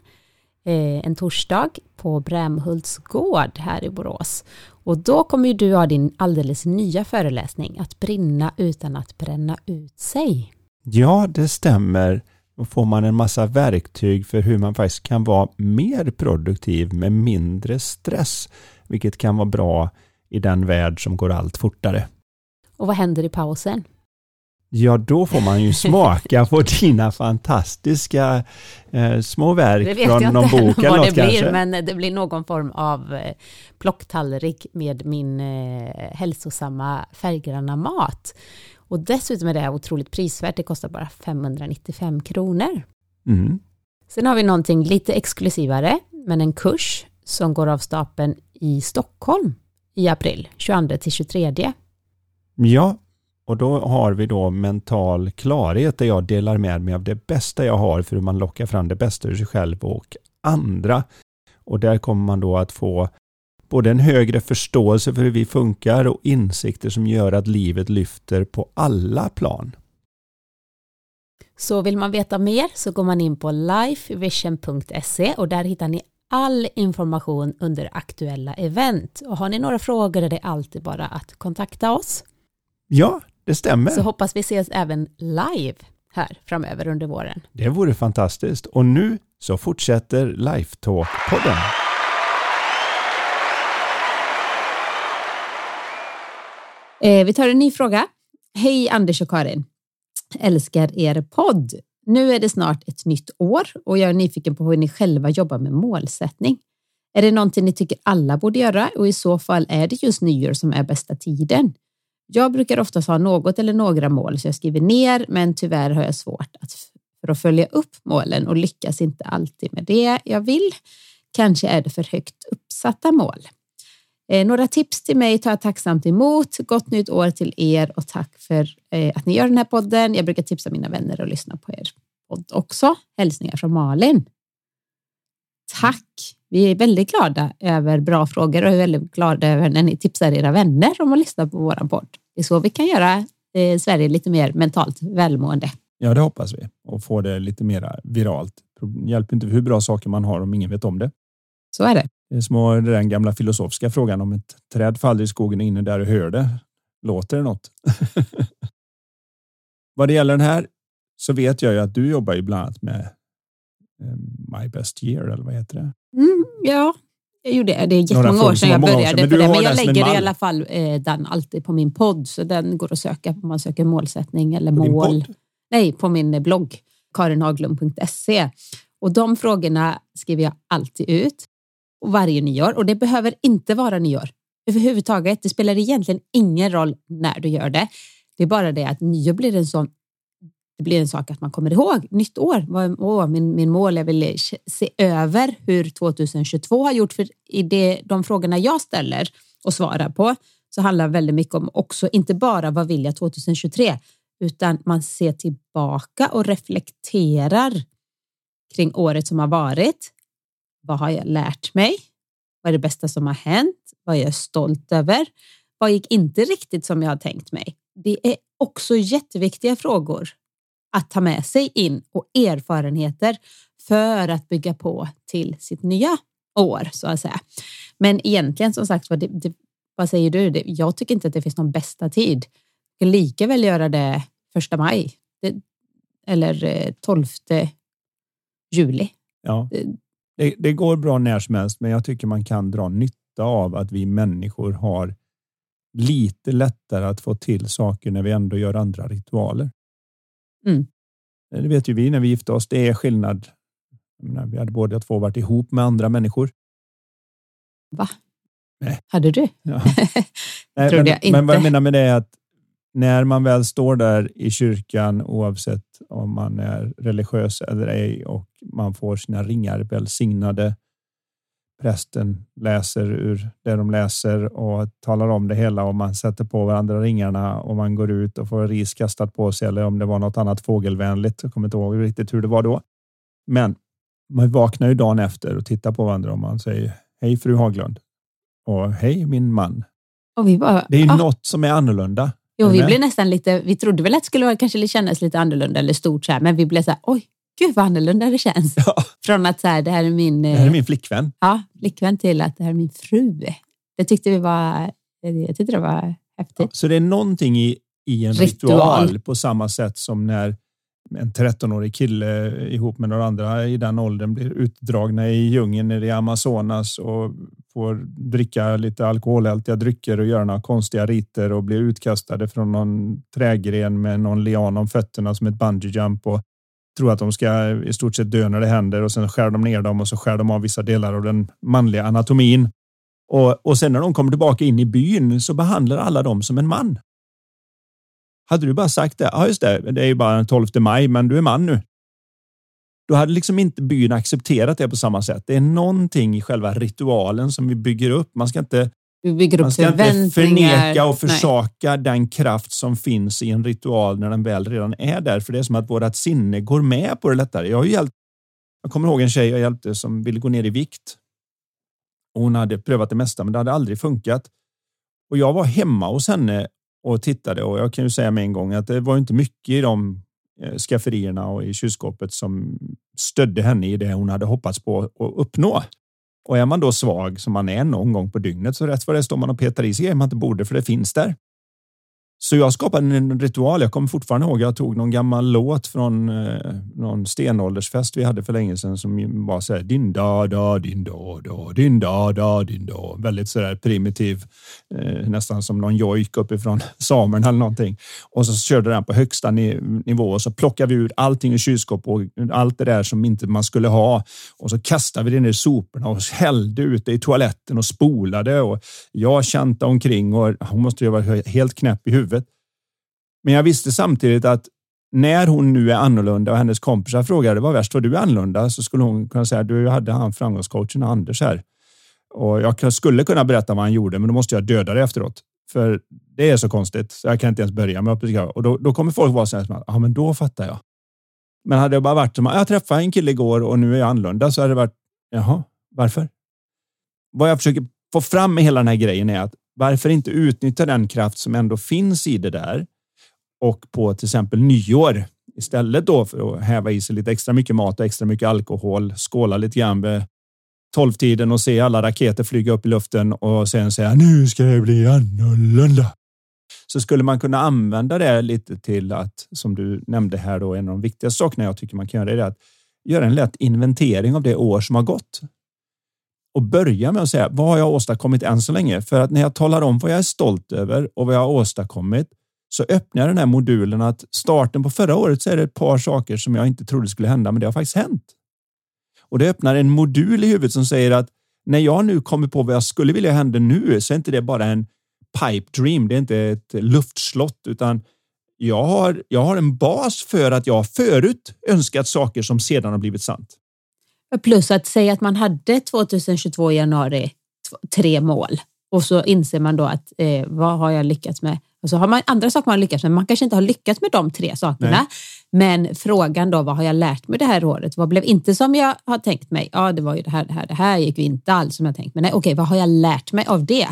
eh, en torsdag på Brämhults gård här i Borås. Och då kommer ju du ha din alldeles nya föreläsning, att brinna utan att bränna ut sig. Ja, det stämmer. Då får man en massa verktyg för hur man faktiskt kan vara mer produktiv med mindre stress, vilket kan vara bra i den värld som går allt fortare. Och vad händer i pausen? Ja, då får man ju smaka på *laughs* dina fantastiska eh, små verk från någon bok *laughs* eller något vad det blir, kanske. men det blir någon form av eh, plocktallrik med min eh, hälsosamma färggranna mat. Och dessutom är det otroligt prisvärt. Det kostar bara 595 kronor. Mm. Sen har vi någonting lite exklusivare, men en kurs som går av stapeln i Stockholm i april, 22 till 23. Ja, och då har vi då mental klarhet där jag delar med mig av det bästa jag har för hur man lockar fram det bästa ur sig själv och andra. Och där kommer man då att få både en högre förståelse för hur vi funkar och insikter som gör att livet lyfter på alla plan. Så vill man veta mer så går man in på lifevision.se och där hittar ni all information under aktuella event. Och har ni några frågor är det alltid bara att kontakta oss. Ja, det stämmer. Så hoppas vi ses även live här framöver under våren. Det vore fantastiskt. Och nu så fortsätter Lifetalk-podden. Eh, vi tar en ny fråga. Hej Anders och Karin. Älskar er podd. Nu är det snart ett nytt år och jag är nyfiken på hur ni själva jobbar med målsättning. Är det någonting ni tycker alla borde göra och i så fall är det just nyår som är bästa tiden? Jag brukar oftast ha något eller några mål så jag skriver ner, men tyvärr har jag svårt att för att följa upp målen och lyckas inte alltid med det jag vill. Kanske är det för högt uppsatta mål. Eh, några tips till mig tar jag tacksamt emot. Gott nytt år till er och tack för eh, att ni gör den här podden. Jag brukar tipsa mina vänner och lyssna på er podd också. Hälsningar från Malin. Tack! Vi är väldigt glada över bra frågor och är väldigt glada över när ni tipsar era vänner om att lyssna på vår podd. Det är så vi kan göra eh, Sverige lite mer mentalt välmående. Ja, det hoppas vi och få det lite mer viralt. Det hjälper inte hur bra saker man har om ingen vet om det. Så är det. Det är små den gamla filosofiska frågan om ett träd faller i skogen och inne där du hör det. Låter det något? *laughs* Vad det gäller den här så vet jag ju att du jobbar ju bland annat med eh, My Best Year eller vad heter det? Mm, ja, jag gjorde det. Det är jättemånga år sedan jag började sedan, men, det, men jag lägger i alla fall eh, den alltid på min podd så den går att söka om man söker målsättning eller på mål. Nej, på min blogg karinhaglund.se och de frågorna skriver jag alltid ut varje nyår och det behöver inte vara nyår överhuvudtaget. Det spelar egentligen ingen roll när du gör det. Det är bara det att nyår blir en sån det blir en sak att man kommer ihåg. Nytt år, åh, min, min mål är väl se över hur 2022 har gjort. För i det, de frågorna jag ställer och svarar på så handlar väldigt mycket om också, inte bara vad vill jag 2023, utan man ser tillbaka och reflekterar kring året som har varit. Vad har jag lärt mig? Vad är det bästa som har hänt? Vad är jag stolt över? Vad gick inte riktigt som jag har tänkt mig? Det är också jätteviktiga frågor att ta med sig in och erfarenheter för att bygga på till sitt nya år så att säga. Men egentligen som sagt, det, det, vad säger du? jag tycker inte att det finns någon bästa tid. Jag kan lika väl göra det första maj eller 12 eh, juli. Ja, det, det går bra när som helst, men jag tycker man kan dra nytta av att vi människor har lite lättare att få till saker när vi ändå gör andra ritualer. Mm. Det vet ju vi när vi gifte oss. Det är skillnad. Menar, vi hade båda två varit ihop med andra människor. Va? Nej. Hade du? Ja. *laughs* Nej, men, jag men vad jag menar med det är att när man väl står där i kyrkan, oavsett om man är religiös eller ej, och man får sina ringar välsignade prästen läser ur det de läser och talar om det hela och man sätter på varandra ringarna och man går ut och får ris kastat på sig eller om det var något annat fågelvänligt. Jag kommer inte ihåg riktigt hur det var då. Men man vaknar ju dagen efter och tittar på varandra och man säger hej fru Haglund och hej min man. Och vi bara, det är ah. något som är annorlunda. Jo, vi blev nästan lite, vi trodde väl att det skulle kanske kännas lite annorlunda eller stort så här, men vi blev så här, oj, gud vad annorlunda det känns. *laughs* Ja. Från att så här, det här är min... Det här är min flickvän. Ja, flickvän till att det här är min fru. Det tyckte vi var, jag tyckte det var häftigt. Ja, så det är någonting i, i en ritual. ritual på samma sätt som när en 13-årig kille eh, ihop med några andra i den åldern blir utdragna i djungeln nere i Amazonas och får dricka lite alkoholhaltiga drycker och göra några konstiga riter och blir utkastade från någon trägren med någon lian om fötterna som ett bungee jump och tror att de ska i stort sett dö när det händer och sen skär de ner dem och så skär de av vissa delar av den manliga anatomin. Och, och sen när de kommer tillbaka in i byn så behandlar alla dem som en man. Hade du bara sagt det, ja just det, det är ju bara den 12 maj, men du är man nu. Då hade liksom inte byn accepterat det på samma sätt. Det är någonting i själva ritualen som vi bygger upp. Man ska inte Man ska inte förneka och försaka Nej. den kraft som finns i en ritual när den väl redan är där. För det är som att vårt sinne går med på det lättare. Jag, har hjälpt, jag kommer ihåg en tjej jag hjälpte som ville gå ner i vikt. Hon hade prövat det mesta, men det hade aldrig funkat. Och jag var hemma hos henne och tittade och jag kan ju säga med en gång att det var inte mycket i de eh, skafferierna och i kylskåpet som stödde henne i det hon hade hoppats på att uppnå. Och är man då svag som man är någon gång på dygnet så rätt vad det står man och petar i sig grejer man inte borde för det finns där. Så jag skapade en ritual. Jag kommer fortfarande ihåg. Jag tog någon gammal låt från eh, någon stenåldersfest vi hade för länge sedan som var så här din da da din da da din da da din da. Väldigt så där primitiv, eh, nästan som någon jojk uppifrån *laughs* samerna eller någonting. Och så körde den på högsta nivå och så plockade vi ur allting i kylskåp och allt det där som inte man skulle ha. Och så kastade vi det ner i soporna och hällde ut det i toaletten och spolade och jag käntade omkring och hon måste ju vara helt knäpp i huvudet men jag visste samtidigt att när hon nu är annorlunda och hennes kompisar frågade vad värst var du annorlunda så skulle hon kunna säga du hade han framgångscoachen Anders här. Och jag skulle kunna berätta vad han gjorde, men då måste jag döda det efteråt. För det är så konstigt, så jag kan inte ens börja med att Och då, då kommer folk vara så här, ja men då fattar jag. Men hade jag bara varit som att jag träffade en kille igår och nu är jag annorlunda så hade det varit, jaha, varför? Vad jag försöker få fram med hela den här grejen är att varför inte utnyttja den kraft som ändå finns i det där och på till exempel nyår istället då för att häva i sig lite extra mycket mat och extra mycket alkohol, skåla lite grann vid tolvtiden och se alla raketer flyga upp i luften och sen säga nu ska det bli annorlunda. Så skulle man kunna använda det lite till att, som du nämnde här då, en av de viktigaste sakerna jag tycker man kan göra är att göra en lätt inventering av det år som har gått. Och börja med att säga vad har jag åstadkommit än så länge? För att när jag talar om vad jag är stolt över och vad jag har åstadkommit så öppnar jag den här modulen att starten på förra året så är det ett par saker som jag inte trodde skulle hända, men det har faktiskt hänt. Och det öppnar en modul i huvudet som säger att när jag nu kommer på vad jag skulle vilja hända nu så är inte det bara en pipe dream. Det är inte ett luftslott, utan jag har, jag har en bas för att jag förut önskat saker som sedan har blivit sant. Plus att säga att man hade 2022 i januari tre mål och så inser man då att eh, vad har jag lyckats med? Och så har man andra saker man har lyckats med. Man kanske inte har lyckats med de tre sakerna. Nej. Men frågan då, vad har jag lärt mig det här året? Vad blev inte som jag har tänkt mig? Ja, det var ju det här, det här, det här gick ju inte alls som jag tänkt mig. Nej, okej, vad har jag lärt mig av det?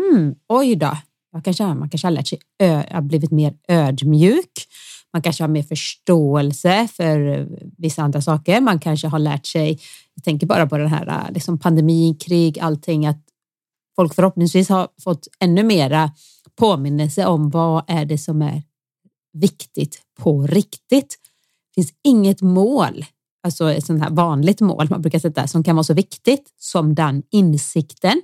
Hmm, oj då. Jag kanske, man kanske har lärt sig, ö, har blivit mer ödmjuk. Man kanske har mer förståelse för eh, vissa andra saker. Man kanske har lärt sig, jag tänker bara på den här eh, liksom pandemin, krig, allting, att folk förhoppningsvis har fått ännu mera påminnelse om vad är det som är viktigt på riktigt. Det finns inget mål, alltså ett sånt här vanligt mål man brukar sätta som kan vara så viktigt som den insikten.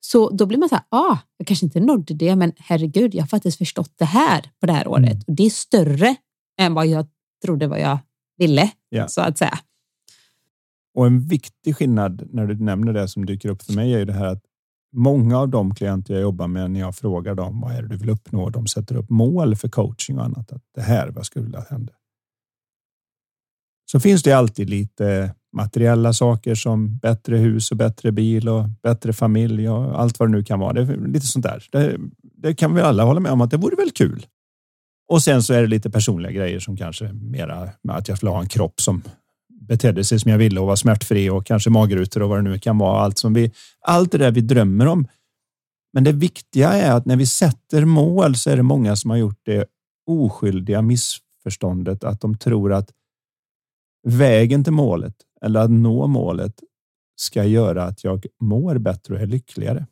Så då blir man så här, ah, jag kanske inte nådde det, men herregud, jag har faktiskt förstått det här på det här året. Mm. Och det är större än vad jag trodde vad jag ville, yeah. så att säga. Och en viktig skillnad när du nämner det som dyker upp för mig är ju det här att Många av de klienter jag jobbar med när jag frågar dem vad är det du vill uppnå? De sätter upp mål för coaching och annat. Att det här vad skulle vilja hända. Så finns det alltid lite materiella saker som bättre hus och bättre bil och bättre familj och allt vad det nu kan vara. Det är lite sånt där. Det, det kan vi alla hålla med om att det vore väl kul. Och sen så är det lite personliga grejer som kanske mera med att jag skulle ha en kropp som betedde sig som jag ville och var smärtfri och kanske magrutor och vad det nu kan vara. Allt, som vi, allt det där vi drömmer om. Men det viktiga är att när vi sätter mål så är det många som har gjort det oskyldiga missförståndet att de tror att vägen till målet eller att nå målet ska göra att jag mår bättre och är lyckligare.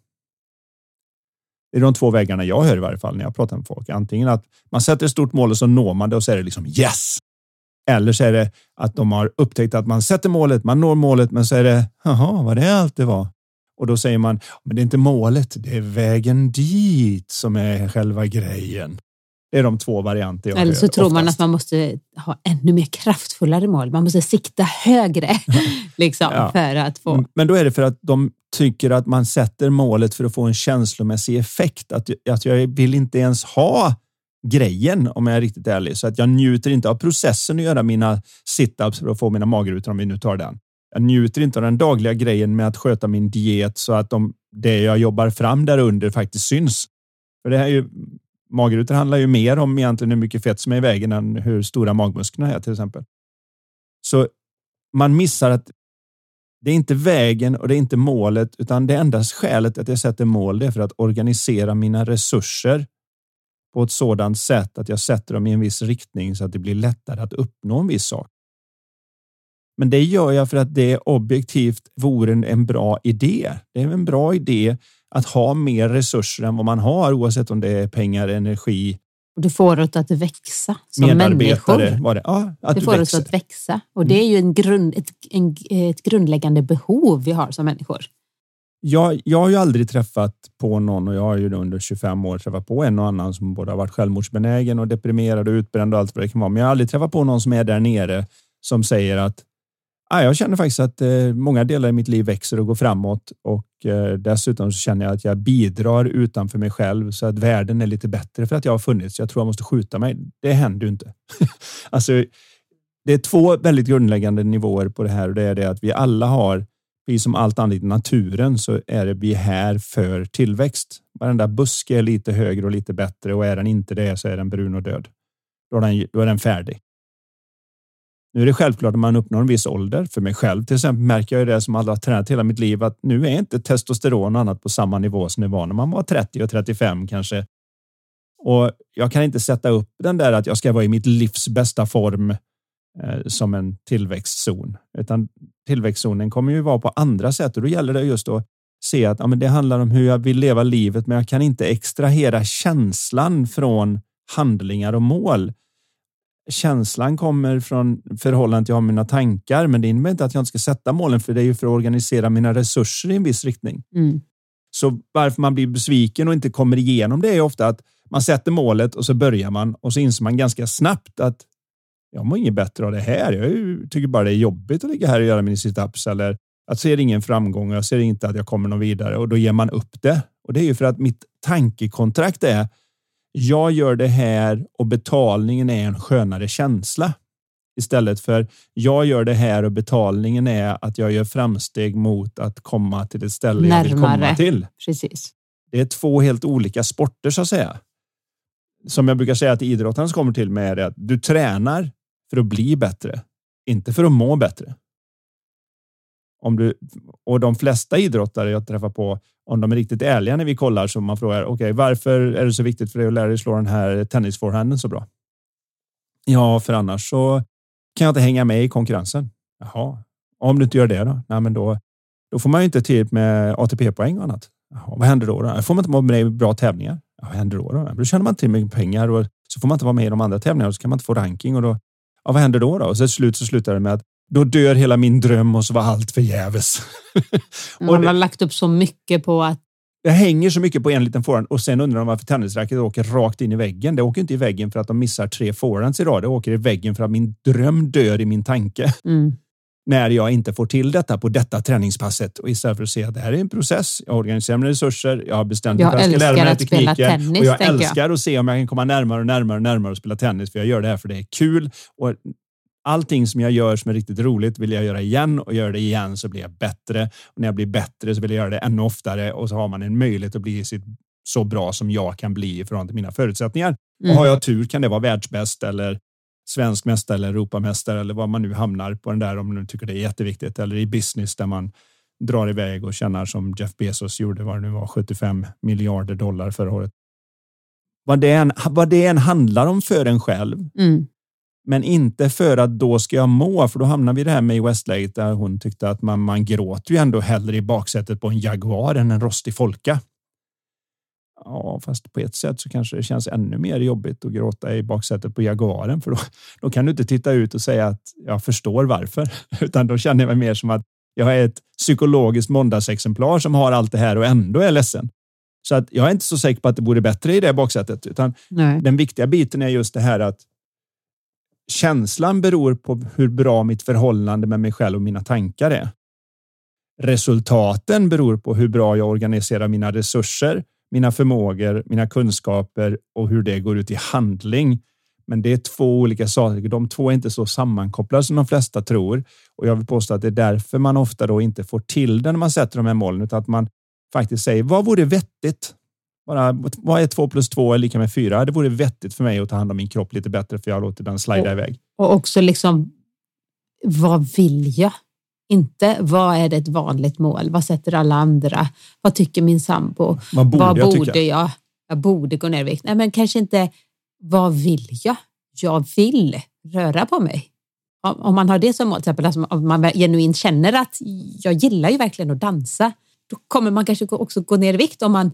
Det är de två vägarna jag hör i varje fall när jag pratar med folk. Antingen att man sätter ett stort mål och så når man det och så är det liksom yes. Eller så är det att de har upptäckt att man sätter målet, man når målet, men så är det, jaha, vad det allt det var. Och då säger man, men det är inte målet, det är vägen dit som är själva grejen. Det är de två varianter jag Eller så tror oftast. man att man måste ha ännu mer kraftfullare mål. Man måste sikta högre *laughs* liksom, ja. för att få. Men då är det för att de tycker att man sätter målet för att få en känslomässig effekt. Att, att jag vill inte ens ha grejen om jag är riktigt ärlig. Så att jag njuter inte av processen att göra mina situps för att få mina magrutor om vi nu tar den. Jag njuter inte av den dagliga grejen med att sköta min diet så att de, det jag jobbar fram där under faktiskt syns. För det här är ju, magrutor handlar ju mer om egentligen hur mycket fett som är i vägen än hur stora magmusklerna är till exempel. Så man missar att det är inte vägen och det är inte målet, utan det enda skälet att jag sätter mål det är för att organisera mina resurser på ett sådant sätt att jag sätter dem i en viss riktning så att det blir lättare att uppnå en viss sak. Men det gör jag för att det objektivt vore en bra idé. Det är en bra idé att ha mer resurser än vad man har oavsett om det är pengar, energi. Du får det att växa som människor. Var det. Ja, att det får oss att växa och det är ju en grund, ett, en, ett grundläggande behov vi har som människor jag, jag har ju aldrig träffat på någon och jag har ju under 25 år träffat på en och annan som både har varit självmordsbenägen och deprimerad och utbränd och allt vad det kan vara. Men jag har aldrig träffat på någon som är där nere som säger att Ja, jag känner faktiskt att eh, många delar i mitt liv växer och går framåt och eh, dessutom så känner jag att jag bidrar utanför mig själv så att världen är lite bättre för att jag har funnits. Jag tror jag måste skjuta mig. Det händer ju inte. *laughs* alltså, det är två väldigt grundläggande nivåer på det här och det är det att vi alla har Precis som allt annat i naturen så är det vi här för tillväxt. Varenda buske är lite högre och lite bättre och är den inte det så är den brun och död. Då är den, då är den färdig. Nu är det självklart att man uppnår en viss ålder. För mig själv till exempel märker jag det som alla tränat hela mitt liv att nu är inte testosteron och annat på samma nivå som det var när man var 30 och 35 kanske. Och jag kan inte sätta upp den där att jag ska vara i mitt livs bästa form eh, som en tillväxtzon, utan tillväxtzonen kommer ju vara på andra sätt och då gäller det just att se att ja, men det handlar om hur jag vill leva livet, men jag kan inte extrahera känslan från handlingar och mål. Känslan kommer från förhållandet jag har mina tankar, men det innebär inte att jag inte ska sätta målen, för det är ju för att organisera mina resurser i en viss riktning. Mm. Så varför man blir besviken och inte kommer igenom det är ofta att man sätter målet och så börjar man och så inser man ganska snabbt att jag mår inget bättre av det här. Jag tycker bara det är jobbigt att ligga här och göra min situps eller jag ser ingen framgång och jag ser inte att jag kommer någon vidare och då ger man upp det. Och det är ju för att mitt tankekontrakt är jag gör det här och betalningen är en skönare känsla. Istället för jag gör det här och betalningen är att jag gör framsteg mot att komma till det ställe Närmare. jag vill komma till. Precis. Det är två helt olika sporter så att säga. Som jag brukar säga att idrottarna kommer till med är att du tränar för att bli bättre, inte för att må bättre. Om du, och de flesta idrottare jag träffar på, om de är riktigt ärliga när vi kollar, så man frågar okej, okay, varför är det så viktigt för dig att lära dig slå den här tennisforehanden så bra? Ja, för annars så kan jag inte hänga med i konkurrensen. Jaha, om du inte gör det då? Nej, men då, då får man ju inte till med ATP-poäng och annat. Jaha, vad händer då? då? Får man inte vara med i bra tävlingar? Ja, vad händer då? Då, då tjänar man till mycket pengar och så får man inte vara med i de andra tävlingarna och så kan man inte få ranking och då. Ja, vad händer då? då? Och så slut så slutar det med att då dör hela min dröm och så var allt förgäves. *laughs* Man har lagt upp så mycket på att det hänger så mycket på en liten forehand och sen undrar de varför tennisracket åker rakt in i väggen. Det åker inte i väggen för att de missar tre forehands i rad. Det åker i väggen för att min dröm dör i min tanke. *laughs* Mm. När jag inte får till detta på detta träningspasset och istället för att se att det här är en process. Jag organiserar mina resurser. Jag har bestämt mig för att jag ska lära mig den här tekniken tennis, och jag älskar jag. att se om jag kan komma närmare och närmare och närmare och spela tennis. För jag gör det här för det är kul och allting som jag gör som är riktigt roligt vill jag göra igen och gör det igen så blir jag bättre. Och när jag blir bättre så vill jag göra det ännu oftare och så har man en möjlighet att bli sitt, så bra som jag kan bli i förhållande till mina förutsättningar. Mm. Och har jag tur kan det vara världsbäst eller svensk mästare eller Europamästare eller vad man nu hamnar på den där om man tycker det är jätteviktigt eller i business där man drar iväg och tjänar som Jeff Bezos gjorde vad det nu var 75 miljarder dollar förra året. Vad det än, vad det än handlar om för en själv mm men inte för att då ska jag må, för då hamnar vi det här med i Westläget där hon tyckte att man, man gråter ju ändå hellre i baksätet på en Jaguar än en rostig Folka. Ja, fast på ett sätt så kanske det känns ännu mer jobbigt att gråta i baksätet på Jaguaren, för då, då kan du inte titta ut och säga att jag förstår varför, *laughs* utan då känner jag mig mer som att jag är ett psykologiskt måndagsexemplar som har allt det här och ändå är ledsen. Så att jag är inte så säker på att det vore bättre i det baksätet, utan Nej. den viktiga biten är just det här att Känslan beror på hur bra mitt förhållande med mig själv och mina tankar är. Resultaten beror på hur bra jag organiserar mina resurser, mina förmågor, mina kunskaper och hur det går ut i handling. Men det är två olika saker. De två är inte så sammankopplade som de flesta tror. Och jag vill påstå att det är därför man ofta då inte får till det när man sätter de här målen, utan att man faktiskt säger vad vore vettigt? Bara, vad är två plus två är lika med fyra? Det vore vettigt för mig att ta hand om min kropp lite bättre för jag låter den slida iväg. Och också liksom, vad vill jag? Inte vad är det ett vanligt mål? Vad sätter alla andra? Vad tycker min sambo? Vad borde, vad jag, borde jag? Jag borde gå ner i vikt. Nej, men kanske inte vad vill jag? Jag vill röra på mig. Om man har det som mål, till exempel, alltså om man genuint känner att jag gillar ju verkligen att dansa, då kommer man kanske också gå ner i vikt om man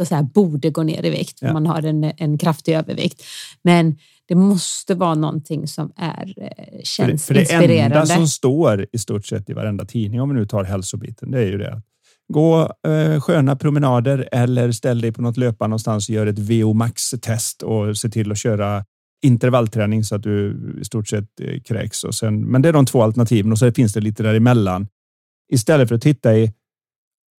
så att säga, borde gå ner i vikt, ja. man har en, en kraftig övervikt. Men det måste vara någonting som är, eh, känns för det, för det enda som står i stort sett i varenda tidning, om vi nu tar hälsobiten, det är ju det att gå eh, sköna promenader eller ställ dig på något löpa någonstans och gör ett VO max test och se till att köra intervallträning så att du i stort sett eh, kräks. Och sen, men det är de två alternativen och så finns det lite däremellan. Istället för att titta i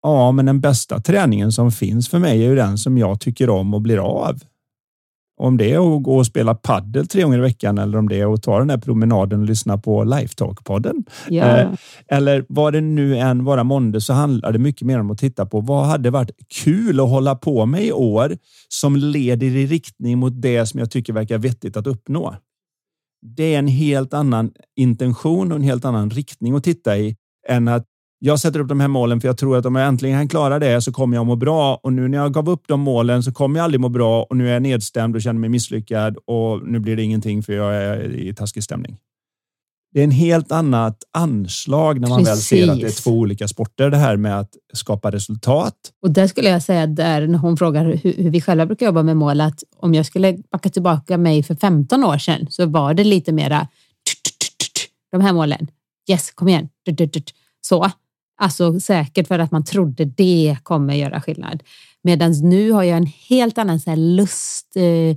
Ja, men den bästa träningen som finns för mig är ju den som jag tycker om och blir av. Om det är att gå och spela paddel tre gånger i veckan eller om det är att ta den här promenaden och lyssna på Lifetalk-podden. Ja. Eh, eller vad det nu än vara månde så handlar det mycket mer om att titta på vad hade varit kul att hålla på med i år som leder i riktning mot det som jag tycker verkar vettigt att uppnå. Det är en helt annan intention och en helt annan riktning att titta i än att jag sätter upp de här målen för jag tror att om jag äntligen kan klara det så kommer jag må bra. Och nu när jag gav upp de målen så kommer jag aldrig må bra och nu är jag nedstämd och känner mig misslyckad och nu blir det ingenting för jag är i taskig stämning. Det är en helt annat anslag när man Precis. väl ser att det är två olika sporter. Det här med att skapa resultat. Och där skulle jag säga där när hon frågar hur, hur vi själva brukar jobba med mål, att om jag skulle backa tillbaka mig för 15 år sedan så var det lite mera de här målen. Yes, kom igen. Så. Alltså säkert för att man trodde det kommer göra skillnad. Medan nu har jag en helt annan så lust, eh,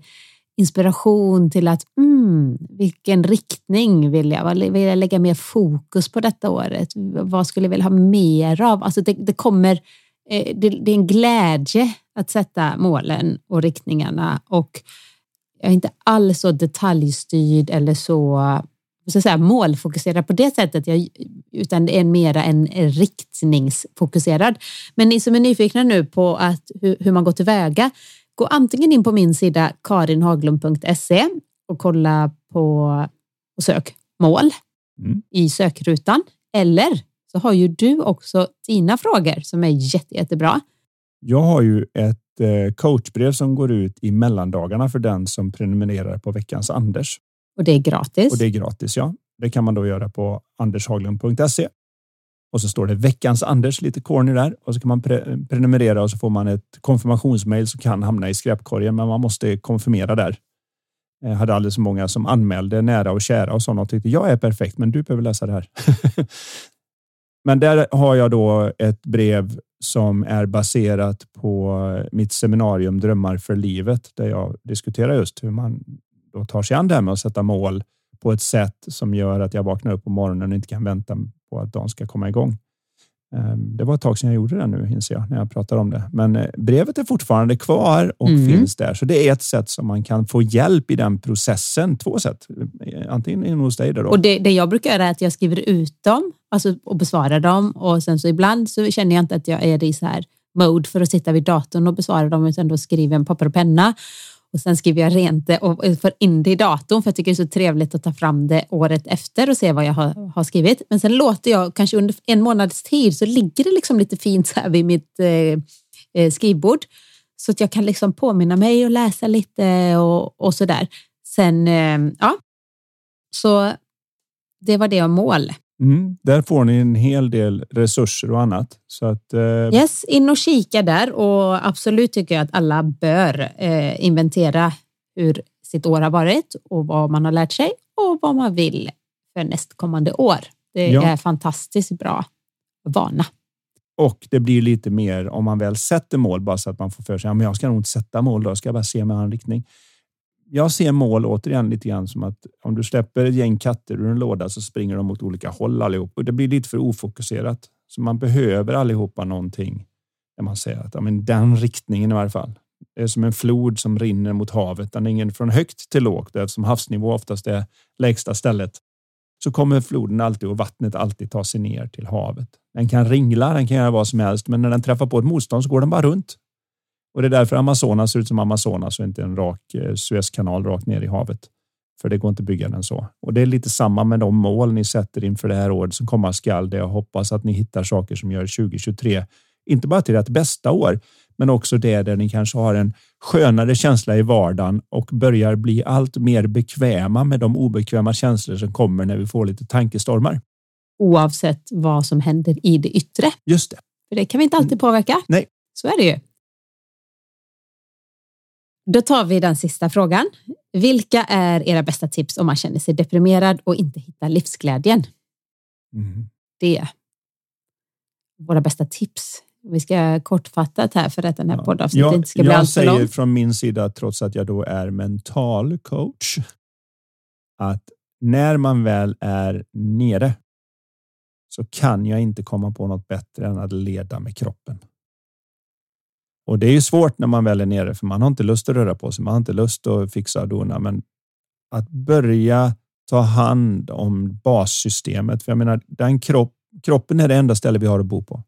inspiration till att mm, vilken riktning vill jag? Vill jag lägga mer fokus på detta året? Vad skulle jag vilja ha mer av? Alltså det, det kommer, eh, det, det, är en glädje att sätta målen och riktningarna och jag är inte alls så detaljstyrd eller så så säga, målfokuserad på det sättet, jag, utan det är mera en riktningsfokuserad. Men ni som är nyfikna nu på att, hur, hur man går tillväga, gå antingen in på min sida karinhaglund.se och kolla på och sök mål mm. i sökrutan. Eller så har ju du också dina frågor som är jätte, jättebra. Jag har ju ett eh, coachbrev som går ut i mellandagarna för den som prenumererar på veckans Anders. Och det är gratis. Och det är gratis, ja. Det kan man då göra på andershaglund.se. Och så står det veckans Anders, lite corny där. Och så kan man pre prenumerera och så får man ett konfirmationsmail som kan hamna i skräpkorgen, men man måste konfirmera där. Jag hade alldeles för många som anmälde nära och kära och sådana och tyckte jag är perfekt, men du behöver läsa det här. *laughs* men där har jag då ett brev som är baserat på mitt seminarium Drömmar för livet, där jag diskuterar just hur man då tar sig an det här med att sätta mål på ett sätt som gör att jag vaknar upp på morgonen och inte kan vänta på att dagen ska komma igång. Ehm, det var ett tag sedan jag gjorde det nu inser jag när jag pratar om det. Men eh, brevet är fortfarande kvar och mm. finns där. Så det är ett sätt som man kan få hjälp i den processen. Två sätt. Antingen in hos dig. Då. Och det, det jag brukar göra är att jag skriver ut dem alltså, och besvarar dem och sen så ibland så känner jag inte att jag är i så här mode för att sitta vid datorn och besvara dem utan då skriver jag en papper och penna och sen skriver jag rent det och eh, får in det i datorn för jag tycker det är så trevligt att ta fram det året efter och se vad jag har, har skrivit. Men sen låter jag kanske under en månads tid så ligger det liksom lite fint så här vid mitt eh, eh skrivbord så att jag kan liksom påminna mig och läsa lite och, och så där. Sen, eh, ja, så det var det om mål. Mm, där får ni en hel del resurser och annat. Så att, eh... Yes, in och kika där och absolut tycker jag att alla bör eh, inventera hur sitt år har varit och vad man har lärt sig och vad man vill för nästkommande år. Det ja. är fantastiskt bra vana. Och det blir lite mer om man väl sätter mål bara så att man får för sig. Ja, men jag ska nog inte sätta mål då. Ska jag bara se med en riktning jag ser mål återigen lite grann som att om du släpper ett gäng katter ur en låda så springer de åt olika håll allihop och det blir lite för ofokuserat. Så man behöver allihopa någonting där man säger att ja, men den riktningen i varje fall. Det är som en flod som rinner mot havet. Den är ingen från högt till lågt eftersom havsnivå oftast är lägsta stället. Så kommer floden alltid och vattnet alltid ta sig ner till havet. Den kan ringla, den kan göra vad som helst, men när den träffar på ett motstånd så går den bara runt. Och det är därför Amazonas ser ut som Amazonas och inte en rak eh, Suezkanal rakt ner i havet. För det går inte att bygga den så. Och det är lite samma med de mål ni sätter inför det här året som komma skall. Jag hoppas att ni hittar saker som gör 2023 inte bara till ett bästa år, men också det där ni kanske har en skönare känsla i vardagen och börjar bli allt mer bekväma med de obekväma känslor som kommer när vi får lite tankestormar. Oavsett vad som händer i det yttre. Just det. För det kan vi inte alltid påverka. Nej. Så är det ju. Då tar vi den sista frågan. Vilka är era bästa tips om man känner sig deprimerad och inte hittar livsglädjen? Mm. Det. Våra bästa tips. Vi ska kortfattat här för att den här ja. poddavsnittet inte ska bli alltför lång. Jag säger från min sida, trots att jag då är mental coach, att när man väl är nere så kan jag inte komma på något bättre än att leda med kroppen. Och det är ju svårt när man väl är nere, för man har inte lust att röra på sig. Man har inte lust att fixa och dona, men att börja ta hand om bassystemet. För jag menar, den kropp, kroppen är det enda ställe vi har att bo på.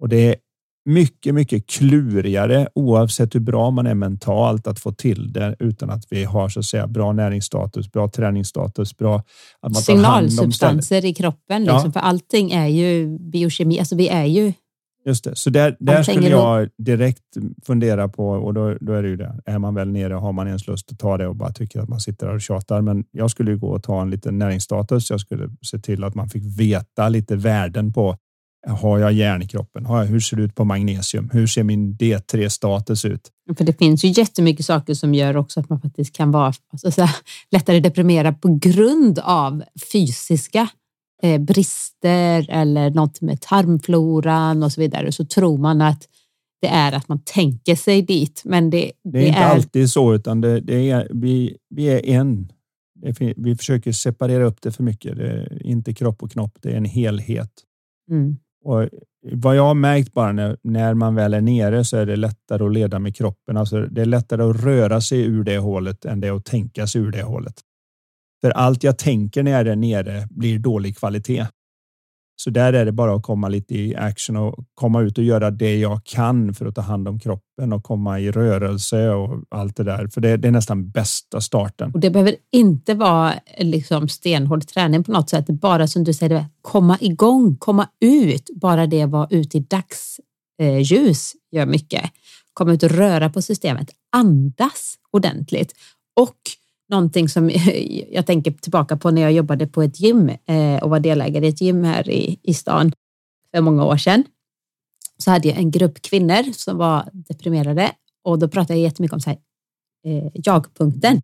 Och det är mycket, mycket klurigare oavsett hur bra man är mentalt att få till det utan att vi har så att säga bra näringsstatus, bra träningsstatus, bra att man signalsubstanser i kroppen. Liksom, ja. För allting är ju biokemi. Alltså vi är ju Just det, så där, där skulle jag direkt fundera på och då, då är det ju det. Är man väl nere har man ens lust att ta det och bara tycker att man sitter och tjatar. Men jag skulle ju gå och ta en liten näringsstatus. Jag skulle se till att man fick veta lite värden på har jag järn i kroppen? Har jag, hur ser det ut på magnesium? Hur ser min D3 status ut? För det finns ju jättemycket saker som gör också att man faktiskt kan vara alltså, så här, lättare deprimerad på grund av fysiska eh, brister eller något med tarmfloran och så vidare. Så tror man att det är att man tänker sig dit. Men det, det, det är inte är... alltid så, utan det, det är, vi, vi är en. Vi försöker separera upp det för mycket. Det är inte kropp och knopp, det är en helhet. Mm. Och vad jag har märkt bara när, när man väl är nere så är det lättare att leda med kroppen. Alltså det är lättare att röra sig ur det hålet än det att tänka sig ur det hålet. För allt jag tänker när jag är där nere blir dålig kvalitet. Så där är det bara att komma lite i action och komma ut och göra det jag kan för att ta hand om kroppen och komma i rörelse och allt det där. För det, det är nästan bästa starten. Och det behöver inte vara liksom stenhård träning på något sätt. Bara som du säger, komma igång, komma ut. Bara det vara ute i dagsljus eh, gör mycket. Komma ut och röra på systemet, andas ordentligt och någonting som *laughs* jag tänker tillbaka på när jag jobbade på ett gym eh, och var delägare i ett gym här i, i stan för många år sedan. Så hade jag en grupp kvinnor som var deprimerade och då pratade jag jättemycket om så här, eh, jag-punkten.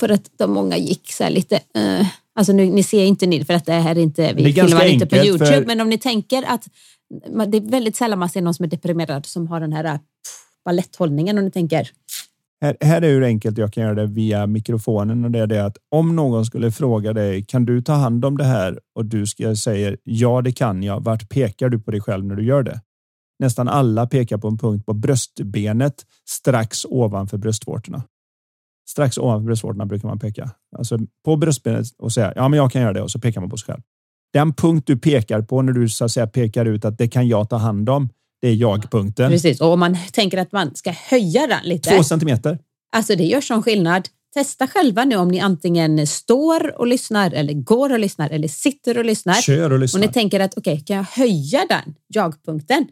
För att de många gick så här lite, eh, alltså nu, ni ser inte ni för att det här är inte, vi filmar inte på Youtube, för... men om ni tänker att det är väldigt sällan man ser någon som är deprimerad som har den här pff, baletthållningen om ni tänker här, här är hur enkelt jag kan göra det via mikrofonen och det är det att om någon skulle fråga dig, kan du ta hand om det här? Och du ska säga ja, det kan jag. Vart pekar du på dig själv när du gör det? Nästan alla pekar på en punkt på bröstbenet strax ovanför bröstvårtorna. Strax ovanför bröstvårtorna brukar man peka alltså på bröstbenet och säga ja, men jag kan göra det och så pekar man på sig själv. Den punkt du pekar på när du så att säga pekar ut att det kan jag ta hand om. Det är jag-punkten. Precis, och om man tänker att man ska höja den lite. Två centimeter. Alltså det gör sån skillnad. Testa själva nu om ni antingen står och lyssnar eller går och lyssnar eller sitter och lyssnar. Kör och lyssnar. Och ni tänker att okej, okay, kan jag höja den jag-punkten?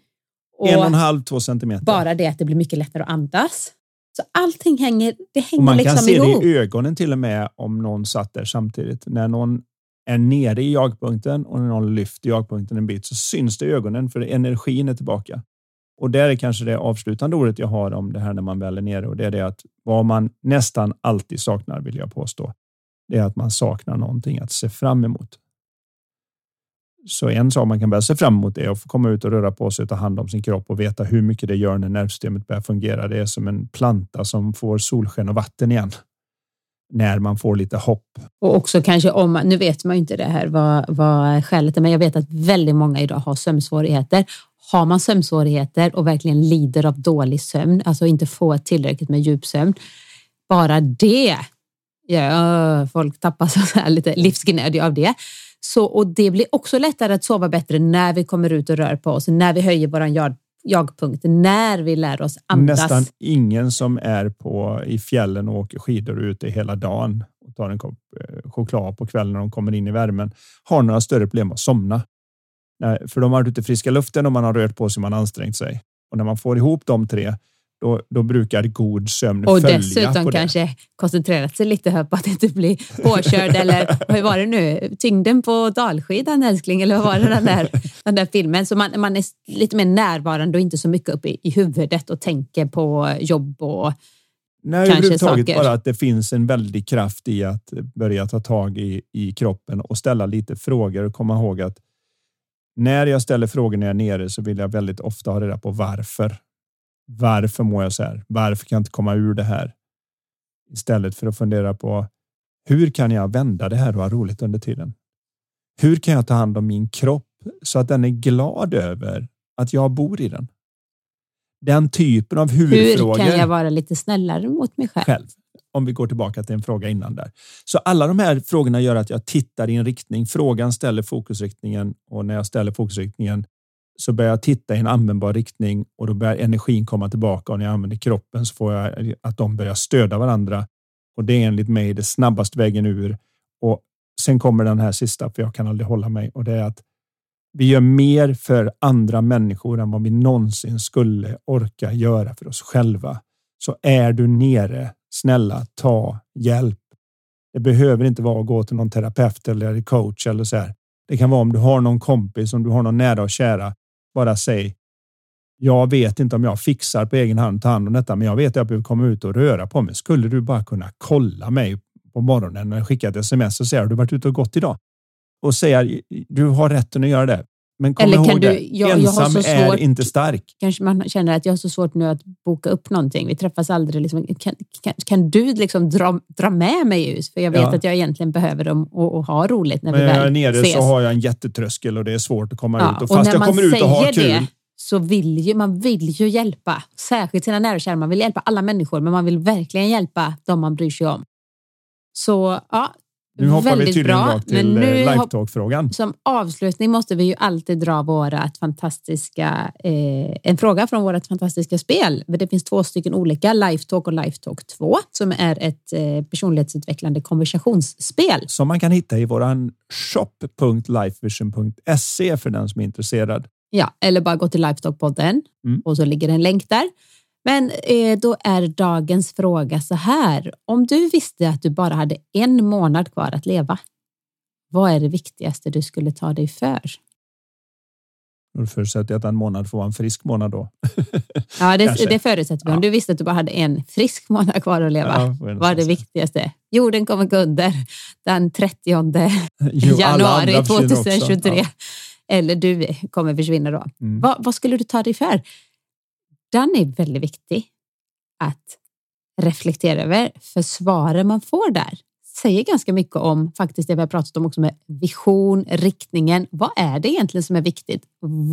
En och en halv, två centimeter. Bara det att det blir mycket lättare att andas. Så allting hänger, det hänger och man liksom kan se ihop. det i ögonen till och med om någon satt där samtidigt. När någon är nere i jagpunkten och när någon lyfter jagpunkten en bit så syns det i ögonen för energin är tillbaka. Och där är kanske det avslutande ordet jag har om det här när man väl är nere och det är det att vad man nästan alltid saknar vill jag påstå. Det är att man saknar någonting att se fram emot. Så en sak man kan börja se fram emot är att få komma ut och röra på sig och ta hand om sin kropp och veta hur mycket det gör när nervsystemet börjar fungera. Det är som en planta som får solsken och vatten igen när man får lite hopp. Och också kanske om, nu vet man ju inte det här vad, vad skälet är, men jag vet att väldigt många idag har sömnsvårigheter. Har man sömnsvårigheter och verkligen lider av dålig sömn, alltså inte får tillräckligt med djupsömn, bara det ja, folk tappar så här lite livsgnödje av det. Så, och det blir också lättare att sova bättre när vi kommer ut och rör på oss, när vi höjer våran jagpunkt när vi lär oss andas. Nästan ingen som är på i fjällen och åker skidor ute hela dagen och tar en kopp eh, choklad på kvällen när de kommer in i värmen har några större problem att somna. Eh, för de har varit ute i friska luften och man har rört på sig, man har ansträngt sig. Och när man får ihop de tre, då, då brukar god sömn och följa. Och dessutom kanske koncentrerat sig lite på att inte bli påkörd eller *laughs* vad var det nu? Tyngden på dalskidan älskling eller vad var det den där, den där filmen? Så man, man är lite mer närvarande och inte så mycket uppe i, i huvudet och tänker på jobb och Nej, kanske saker. bara att det finns en väldig kraft i att börja ta tag i, i kroppen och ställa lite frågor och komma ihåg att när jag ställer frågor när jag är nere så vill jag väldigt ofta ha reda på varför. Varför mår jag så här? Varför kan jag inte komma ur det här? Istället för att fundera på hur kan jag vända det här och ha roligt under tiden? Hur kan jag ta hand om min kropp så att den är glad över att jag bor i den? Den typen av huvudfrågor. Hur kan jag vara lite snällare mot mig själv? själv? Om vi går tillbaka till en fråga innan där. Så alla de här frågorna gör att jag tittar i en riktning. Frågan ställer fokusriktningen och när jag ställer fokusriktningen så börjar jag titta i en användbar riktning och då börjar energin komma tillbaka och när jag använder kroppen så får jag att de börjar stödja varandra. Och det är enligt mig det snabbaste vägen ur. Och sen kommer den här sista, för jag kan aldrig hålla mig och det är att vi gör mer för andra människor än vad vi någonsin skulle orka göra för oss själva. Så är du nere, snälla ta hjälp. Det behöver inte vara att gå till någon terapeut eller coach eller så här. Det kan vara om du har någon kompis, om du har någon nära och kära. Bara säg. Jag vet inte om jag fixar på egen hand ta hand om detta, men jag vet att jag behöver komma ut och röra på mig. Skulle du bara kunna kolla mig på morgonen och skicka ett sms och säga har du varit ute och gått idag? Och säga du har rätten att göra det. Men kom Eller kan ihåg du- det, jag- jag har ensam så är svårt- inte stark. Kanske man känner att jag har så svårt nu att boka upp någonting. Vi träffas aldrig. Liksom. Kan, kan, kan du liksom dra, dra med mig ut? För jag vet Ja. att jag egentligen behöver dem och, och ha roligt när vi Men väl jag är nere ses. så har jag en jättetröskel och det är svårt att komma Ja, ut. Och och fast när jag kommer ut och har kul. det, så vill ju, man vill ju hjälpa. Särskilt sina nära och kära. Man vill hjälpa alla människor, men man vill verkligen hjälpa de man bryr sig om. Så ja, Nu hoppar vi tydligen bra. rakt till eh, Lifetalk-frågan. som avslutning måste vi ju alltid dra vårat fantastiska, eh, en fråga från vårt fantastiska spel. Det finns två stycken olika, Lifetalk och Lifetalk 2, som är ett eh, personlighetsutvecklande konversationsspel. Som man kan hitta i våran shop.lifevision.se för den som är intresserad. Ja, eller bara gå till Lifetalk-podden Mm. och så ligger en länk där. Men eh, då är dagens fråga så här. Om du visste att du bara hade en månad kvar att leva, vad är det viktigaste du skulle ta dig för? Då förutsätter jag att en månad får vara en frisk månad då. *laughs* Ja, det, det förutsätter vi. Om Ja. du visste att du bara hade en frisk månad kvar att leva, Ja, vad är det viktigaste? Jorden kommer gå under den 30 *laughs* Jo, januari andra försvinner också. 2023. Ja. Eller du kommer försvinna då. Mm. Vad, vad skulle du ta dig för? Den är väldigt viktig att reflektera över. För svaren man får där säger ganska mycket om faktiskt det vi har pratat om också med vision, riktningen. Vad är det egentligen som är viktigt?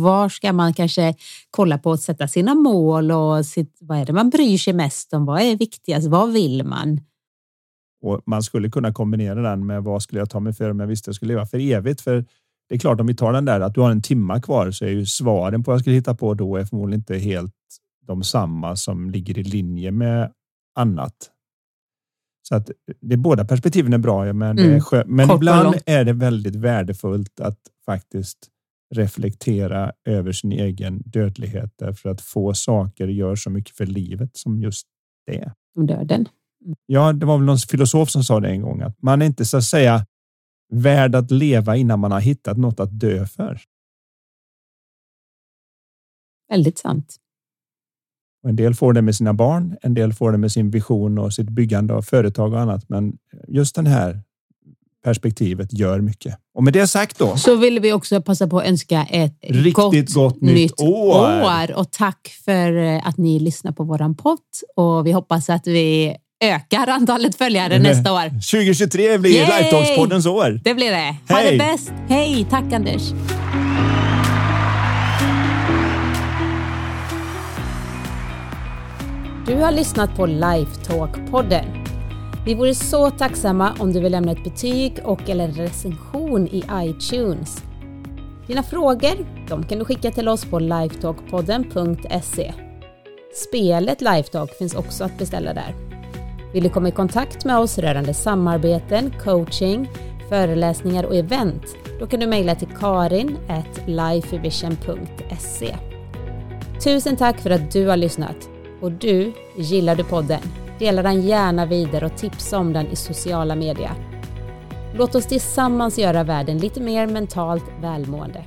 Var ska man kanske kolla på att sätta sina mål och sitt, vad är det man bryr sig mest om? Vad är viktigast? Vad vill man? Och man skulle kunna kombinera den med vad skulle jag ta mig för om jag visste jag skulle leva för evigt? För det är klart, om vi tar den där att du har en timma kvar så är ju svaren på vad jag skulle hitta på då är förmodligen inte helt de samma som ligger i linje med annat. Så att det båda perspektiven är bra, men, det är Mm. skö- men Kort ibland är det väldigt värdefullt att faktiskt reflektera över sin egen dödlighet därför att få saker gör så mycket för livet som just det. Döden. Ja, det var väl någon filosof som sa det en gång att man är inte så att säga värd att leva innan man har hittat något att dö för. Väldigt sant. Och en del får det med sina barn, en del får det med sin vision och sitt byggande av företag och annat. Men just det här perspektivet gör mycket. Och med det sagt då, Så vill vi också passa på att önska ett Riktigt gott nytt år. år. Och tack för eh, att ni lyssnar på våran podd. Och vi hoppas att vi ökar antalet följare nästa år. 2023 blir! Lifetalks-poddens år. Det blir det. Ha Hej! det bäst. Hej, tack Anders. Du har lyssnat på Lifetalk-podden. Vi vore så tacksamma om du vill lämna ett betyg och eller en recension i iTunes. Dina frågor de kan du skicka till oss på lifetalkpodden.se. Spelet Lifetalk finns också att beställa där. Vill du komma i kontakt med oss rörande samarbeten, coaching, föreläsningar och event? Då kan du mejla till karin lifevision.se. Tusen tack för att du har lyssnat. Och du, gillar du podden? Dela den gärna vidare och tipsa om den i sociala medier. Låt oss tillsammans göra världen lite mer mentalt välmående.